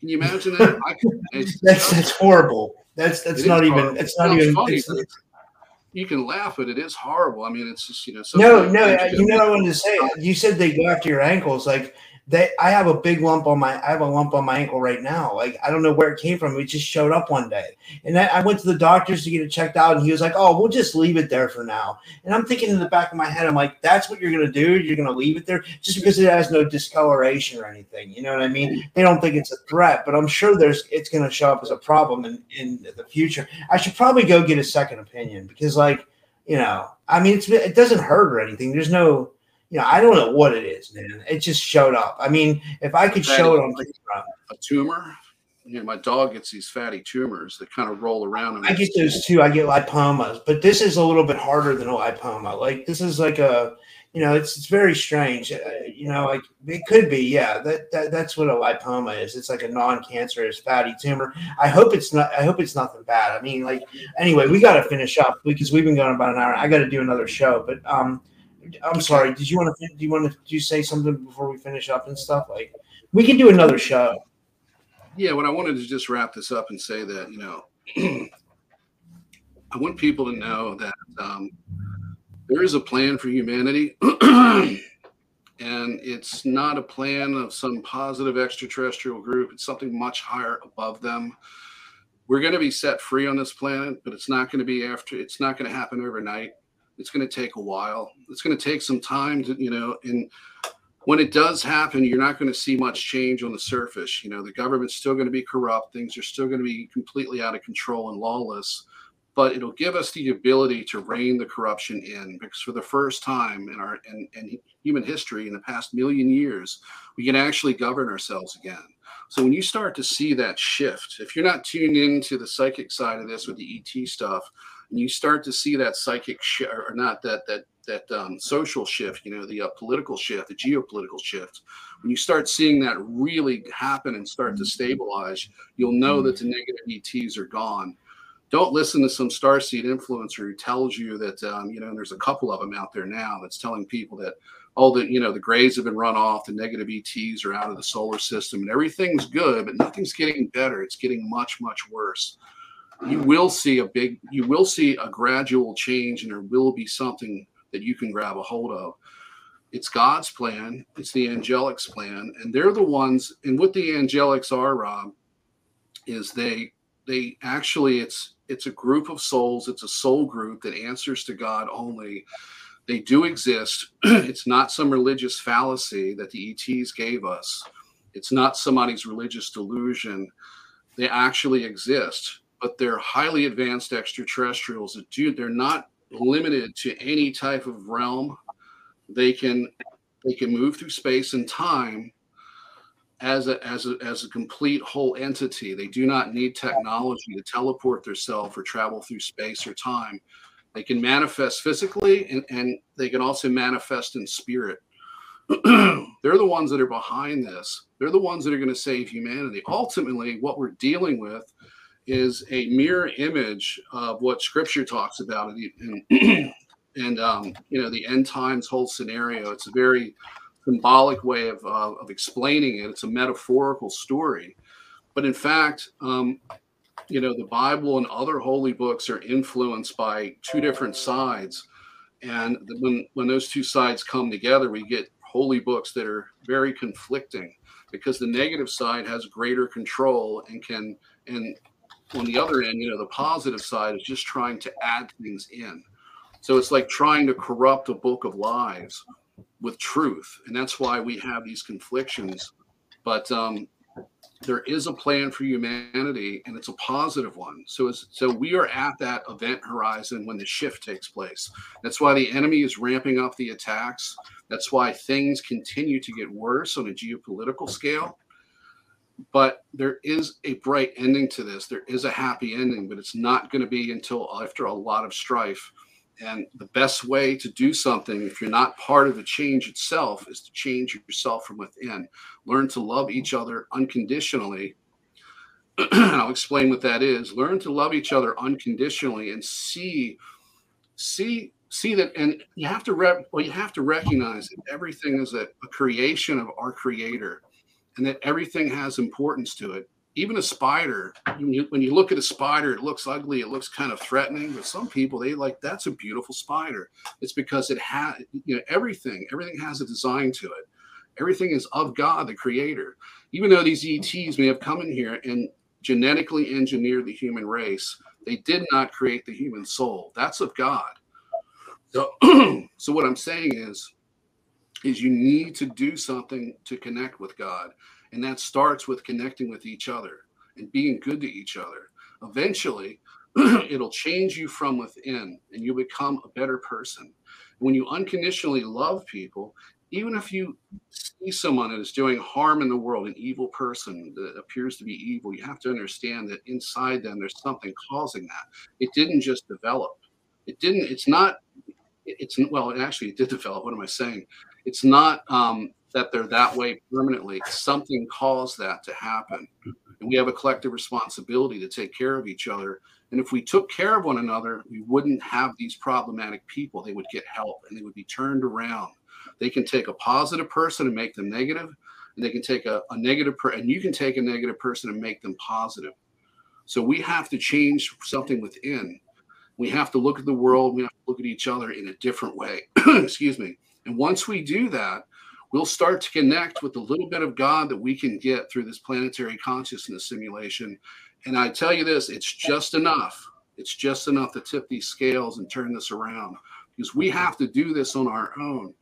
Can you imagine that? I it's That's that's horrible. That's that's it not even. horrible. It's not even. funny, you can laugh, but it is horrible. I mean, it's just, you know, no, no. You know what I wanted to say. You said they go after your ankles. Like That I have a big lump on my I have a lump on my ankle right now. Like I don't know where it came from. It just showed up one day, and I, I went to the doctors to get it checked out, and he was like, "Oh, we'll just leave it there for now." And I'm thinking in the back of my head, I'm like, "That's what you're gonna do? You're gonna leave it there just because it has no discoloration or anything? You know what I mean? They don't think it's a threat, but I'm sure there's it's gonna show up as a problem in in the future. I should probably go get a second opinion because, like, you know, I mean, it's it doesn't hurt or anything. There's no you know, I don't know what it is, man. It just showed up. I mean, if I could show it on a tumor, you know, my dog gets these fatty tumors that kind of roll around. I get those too. I get lipomas, but this is a little bit harder than a lipoma. Like this is like a, you know, it's it's very strange. Uh, you know, like it could be, yeah. That, that that's what a lipoma is. It's like a non-cancerous fatty tumor. I hope it's not. I hope it's nothing bad. I mean, like anyway, we got to finish up because we've been going about an hour. I got to do another show, but um I'm sorry. Did you want to? Do you want to? Do you say something before we finish up and stuff? Like, we can do another show. Yeah. What I wanted to just wrap this up and say that you know, I want people to know that um, there is a plan for humanity, and it's not a plan of some positive extraterrestrial group. It's something much higher above them. We're going to be set free on this planet, but it's not going to be after. It's not going to happen overnight it's going to take a while. It's going to take some time to, you know, and when it does happen, you're not going to see much change on the surface. You know, the government's still going to be corrupt. Things are still going to be completely out of control and lawless. But it'll give us the ability to rein the corruption in because for the first time in our in, in human history in the past million years, we can actually govern ourselves again. So when you start to see that shift, if you're not tuned into the psychic side of this with the ET stuff, and you start to see that psychic shift or not that that that um, social shift you know the uh, political shift the geopolitical shift when you start seeing that really happen and start to stabilize you'll know that the negative ets are gone. Don't listen to some starseed influencer who tells you that um, you know there's a couple of them out there now that's telling people that all the you know the grays have been run off the negative ets are out of the solar system and everything's good but nothing's getting better. It's getting much much worse you will see a big you will see a gradual change and there will be something that you can grab a hold of. It's god's plan it's the angelics plan and they're the ones and what the angelics are rob is they they actually it's it's a group of souls it's a soul group that answers to god only. They do exist. It's not some religious fallacy that the ets gave us. It's not somebody's religious delusion. They actually exist but they're highly advanced extraterrestrials. That do they're not limited to any type of realm. They can they can move through space and time as a as a as a complete whole entity. They do not need technology to teleport themselves or travel through space or time. They can manifest physically and, and they can also manifest in spirit. They're the ones that are behind this. They're the ones that are going to save humanity. Ultimately what we're dealing with is a mirror image of what Scripture talks about, and and um, you know the end times whole scenario. It's a very symbolic way of uh, of explaining it. It's a metaphorical story, but in fact, um, you know the Bible and other holy books are influenced by two different sides, and when when those two sides come together, we get holy books that are very conflicting because the negative side has greater control and can and on the other end, you know, the positive side is just trying to add things in. So it's like trying to corrupt a book of lies with truth. And that's why we have these conflictions. But um, there is a plan for humanity and it's a positive one. So so we are at that event horizon when the shift takes place. That's why the enemy is ramping up the attacks. That's why things continue to get worse on a geopolitical scale but there is a bright ending to this. There is a happy ending, but it's not going to be until after a lot of strife. And the best way to do something, if you're not part of the change itself, is to change yourself from within. Learn to love each other unconditionally. I'll explain what that is. Learn to love each other unconditionally and see, see, see that. And you have to rep, well, you have to recognize that everything is a, a creation of our Creator and that everything has importance to it. Even a spider, when you, when you look at a spider, it looks ugly, it looks kind of threatening, but some people they like that's a beautiful spider. It's because it has you know everything, everything has a design to it. Everything is of God, the creator. Even though these ETs may have come in here and genetically engineered the human race, they did not create the human soul. That's of God. So, so what I'm saying is, is you need to do something to connect with God. And that starts with connecting with each other and being good to each other. Eventually, it'll change you from within and you become a better person. When you unconditionally love people, even if you see someone that is doing harm in the world, an evil person that appears to be evil, you have to understand that inside them there's something causing that. It didn't just develop. It didn't, it's not, it's, well, actually, it did develop. What am I saying? It's not um, that they're that way permanently. Something caused that to happen. And we have a collective responsibility to take care of each other. And if we took care of one another, we wouldn't have these problematic people. They would get help and they would be turned around. They can take a positive person and make them negative, and they can take a, a negative person, and you can take a negative person and make them positive. So we have to change something within. We have to look at the world. We have to look at each other in a different way. Excuse me. And once we do that, we'll start to connect with the little bit of God that we can get through this planetary consciousness simulation. And I tell you this, it's just enough. It's just enough to tip these scales and turn this around because we have to do this on our own.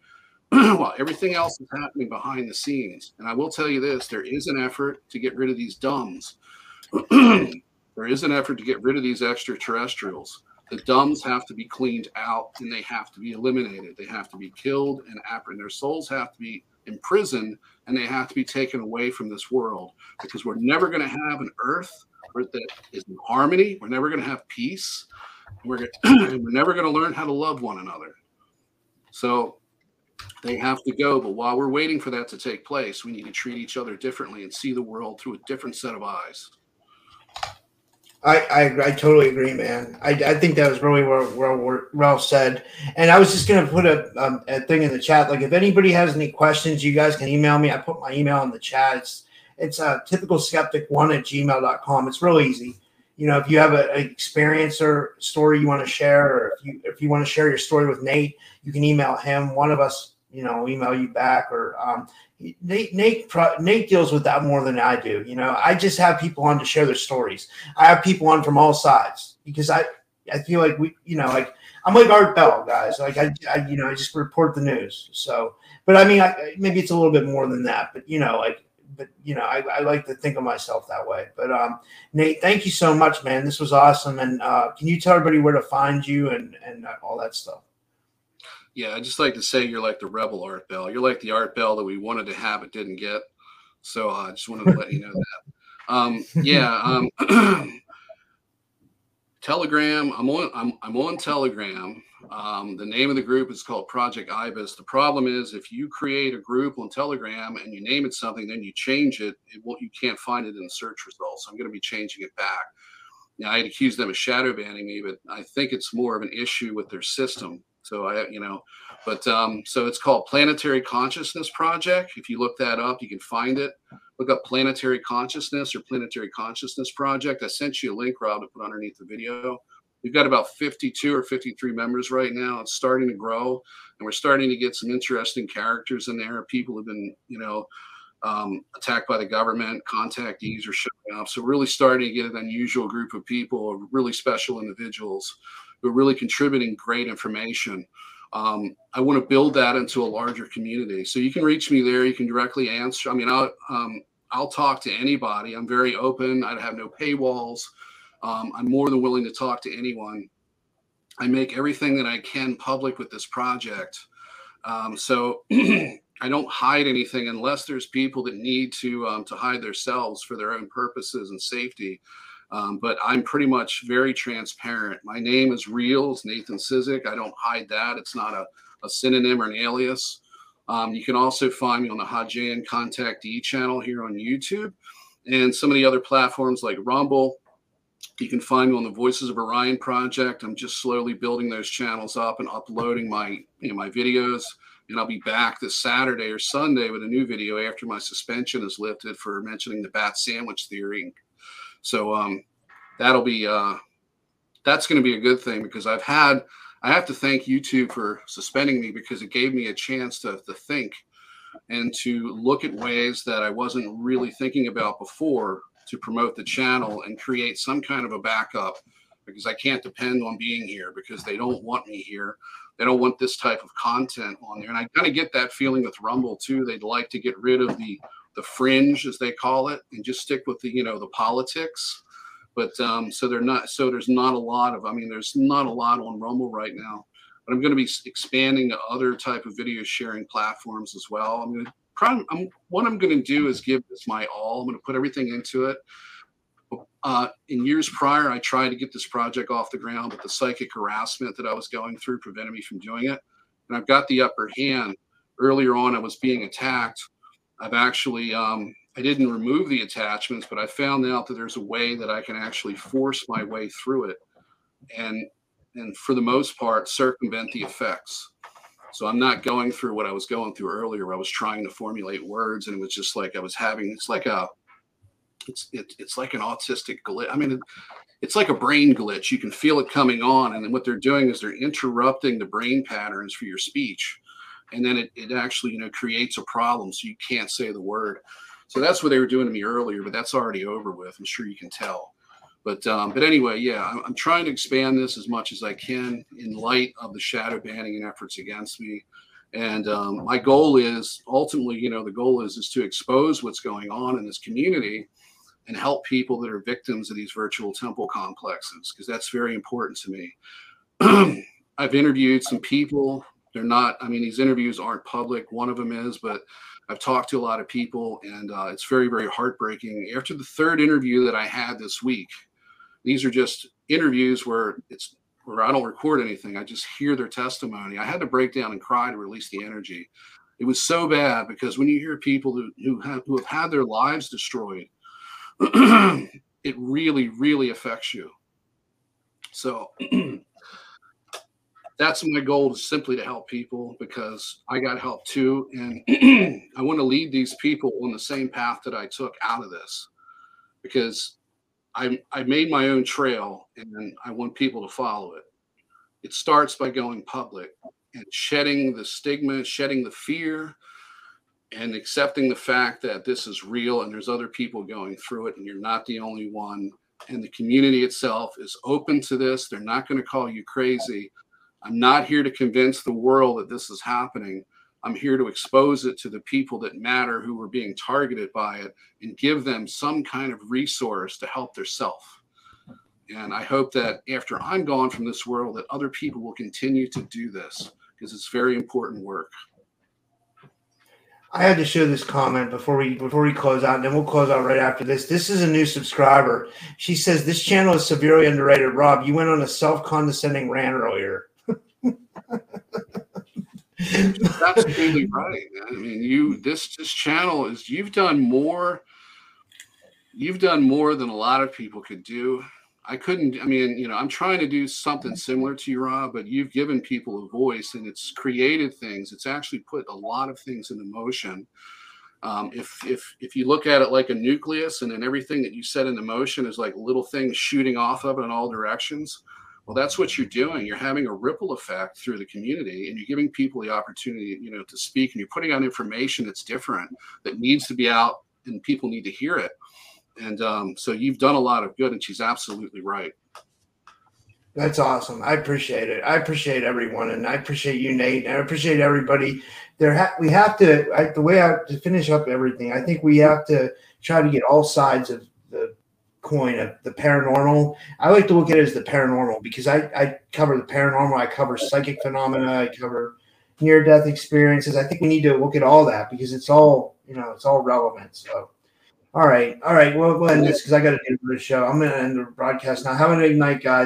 while everything else is happening behind the scenes. And I will tell you this there is an effort to get rid of these DUMBs. there is an effort to get rid of these extraterrestrials. The DUMBs have to be cleaned out and they have to be eliminated. They have to be killed and, and their souls have to be imprisoned and they have to be taken away from this world because we're never going to have an earth that is in harmony. We're never going to have peace. We're, we're never going to learn how to love one another. So they have to go. But while we're waiting for that to take place, we need to treat each other differently and see the world through a different set of eyes. I, I, I totally agree, man. I, I think that was really well, well said. And I was just going to put a, um, a thing in the chat. Like, if anybody has any questions, you guys can email me. I put my email in the chat. It's, it's uh, typical skeptic one at gmail.com. It's real easy. You know, if you have an experience or story you want to share, or if you, if you want to share your story with Nate, you can email him. One of us you know, email you back or um, Nate, Nate, Nate deals with that more than I do. You know, I just have people on to share their stories. I have people on from all sides because I, I feel like we, you know, like I'm like Art Bell, guys. Like I, I you know, I just report the news. So, but I mean, I, maybe it's a little bit more than that. But you know, like, but you know, I, I like to think of myself that way. But um, Nate, thank you so much, man. This was awesome. And uh, can you tell everybody where to find you and and all that stuff? Yeah, I just like to say you're like the rebel Art Bell. You're like the Art Bell that we wanted to have but didn't get. So uh, I just wanted to let you know that. Um, yeah. Um, Telegram. I'm on. I'm, I'm on Telegram. Um, the name of the group is called Project Ibis. The problem is if you create a group on Telegram and you name it something, then you change it, it won't, you can't find it in search results. I'm going to be changing it back. Now, I'd accuse them of shadow banning me, but I think it's more of an issue with their system so I, you know, but um, so it's called Planetary Consciousness Project. If you look that up, you can find it. Look up Planetary Consciousness or Planetary Consciousness Project. I sent you a link, Rob, to put underneath the video. We've got about 52 or 53 members right now. It's starting to grow, and we're starting to get some interesting characters in there. People have been, you know, um, attacked by the government. Contactees are showing up. So really starting to get an unusual group of people, really special individuals who are really contributing great information. Um, I want to build that into a larger community. So you can reach me there. You can directly answer. I mean, I'll um, I'll talk to anybody. I'm very open. I have no paywalls. Um, I'm more than willing to talk to anyone. I make everything that I can public with this project. Um, so I don't hide anything unless there's people that need to um, to hide themselves for their own purposes and safety. Um, but I'm pretty much very transparent. My name is real. It's Nathan Ciszek. I don't hide that. It's not a, a synonym or an alias. Um, you can also find me on the Haujean E channel here on YouTube and some of the other platforms like Rumble. You can find me on the Voices of Orion project. I'm just slowly building those channels up and uploading my you know, my videos. And I'll be back this Saturday or Sunday with a new video after my suspension is lifted for mentioning the bat sandwich theory so um, that'll be uh, that's going to be a good thing because I've had I have to thank YouTube for suspending me because it gave me a chance to, to think. and to look at ways that I wasn't really thinking about before to promote the channel and create some kind of a backup because I can't depend on being here because they don't want me here. They don't want this type of content on there. And I kind of get that feeling with Rumble too. They'd like to get rid of the the fringe as they call it and just stick with the you know the politics. But um, so they're not so there's not a lot of i mean there's not a lot on rumble right now. But i'm going to be expanding to other type of video sharing platforms as well. I'm going to I'm, what i'm going to do is give this my all. I'm going to put everything into it. Uh, in years prior i tried to get this project off the ground but the psychic harassment that i was going through prevented me from doing it. And i've got the upper hand. Earlier on i was being attacked I've actually um, I didn't remove the attachments, but I found out that there's a way that I can actually force my way through it, and and for the most part circumvent the effects. So I'm not going through what I was going through earlier. I was trying to formulate words, and it was just like I was having. It's like a, it's it, it's like an autistic glitch. I mean, it, it's like a brain glitch. You can feel it coming on, and then what they're doing is they're interrupting the brain patterns for your speech and then it, it actually you know creates a problem so you can't say the word. So that's what they were doing to me earlier but that's already over with. I'm sure you can tell. But um, but anyway yeah I'm, I'm trying to expand this as much as i can in light of the shadow banning and efforts against me. And um, my goal is ultimately you know the goal is is to expose what's going on in this community and help people that are victims of these virtual temple complexes because that's very important to me. I've interviewed some people they're not, I mean, these interviews aren't public. One of them is, but I've talked to a lot of people and uh, it's very, very heartbreaking. After the third interview that I had this week, these are just interviews where it's where I don't record anything. I just hear their testimony. I had to break down and cry to release the energy. It was so bad because when you hear people who, who have who have had their lives destroyed, it really, really affects you. So that's my goal is simply to help people because I got help too. And I want to lead these people on the same path that I took out of this because I, I made my own trail and I want people to follow it. It starts by going public and shedding the stigma, shedding the fear, and accepting the fact that this is real and there's other people going through it and you're not the only one. And the community itself is open to this. They're not going to call you crazy I'm not here to convince the world that this is happening. I'm here to expose it to the people that matter who are being targeted by it and give them some kind of resource to help their self. And I hope that after I'm gone from this world, that other people will continue to do this because it's very important work. I had to show this comment before we before we close out, and then we'll close out right after this. This is a new subscriber. She says this channel is severely underrated. Rob, you went on a self condescending rant earlier. That's absolutely right. I mean, you this this channel is you've done more. You've done more than a lot of people could do. I couldn't. I mean, you know, I'm trying to do something similar to you, Rob, but you've given people a voice, and it's created things. It's actually put a lot of things into motion. Um, if if if you look at it like a nucleus, and then everything that you set into motion is like little things shooting off of it in all directions well, that's what you're doing. You're having a ripple effect through the community, and you're giving people the opportunity, you know, to speak. And you're putting out information that's different, that needs to be out, and people need to hear it. And um, so you've done a lot of good, and she's absolutely right. That's awesome. I appreciate it. I appreciate everyone, and I appreciate you, Nate. And I appreciate everybody. There, ha- we have to. I, the way I to finish up everything, I think we have to try to get all sides of coin of the paranormal. I like to look at it as the paranormal because I, I cover the paranormal, I cover psychic phenomena, I cover near death experiences. I think we need to look at all that because it's all, you know, it's all relevant. So, all right. All right. Well, we'll end this because I got to do the show. I'm going to end the broadcast now. Have a good night, guys.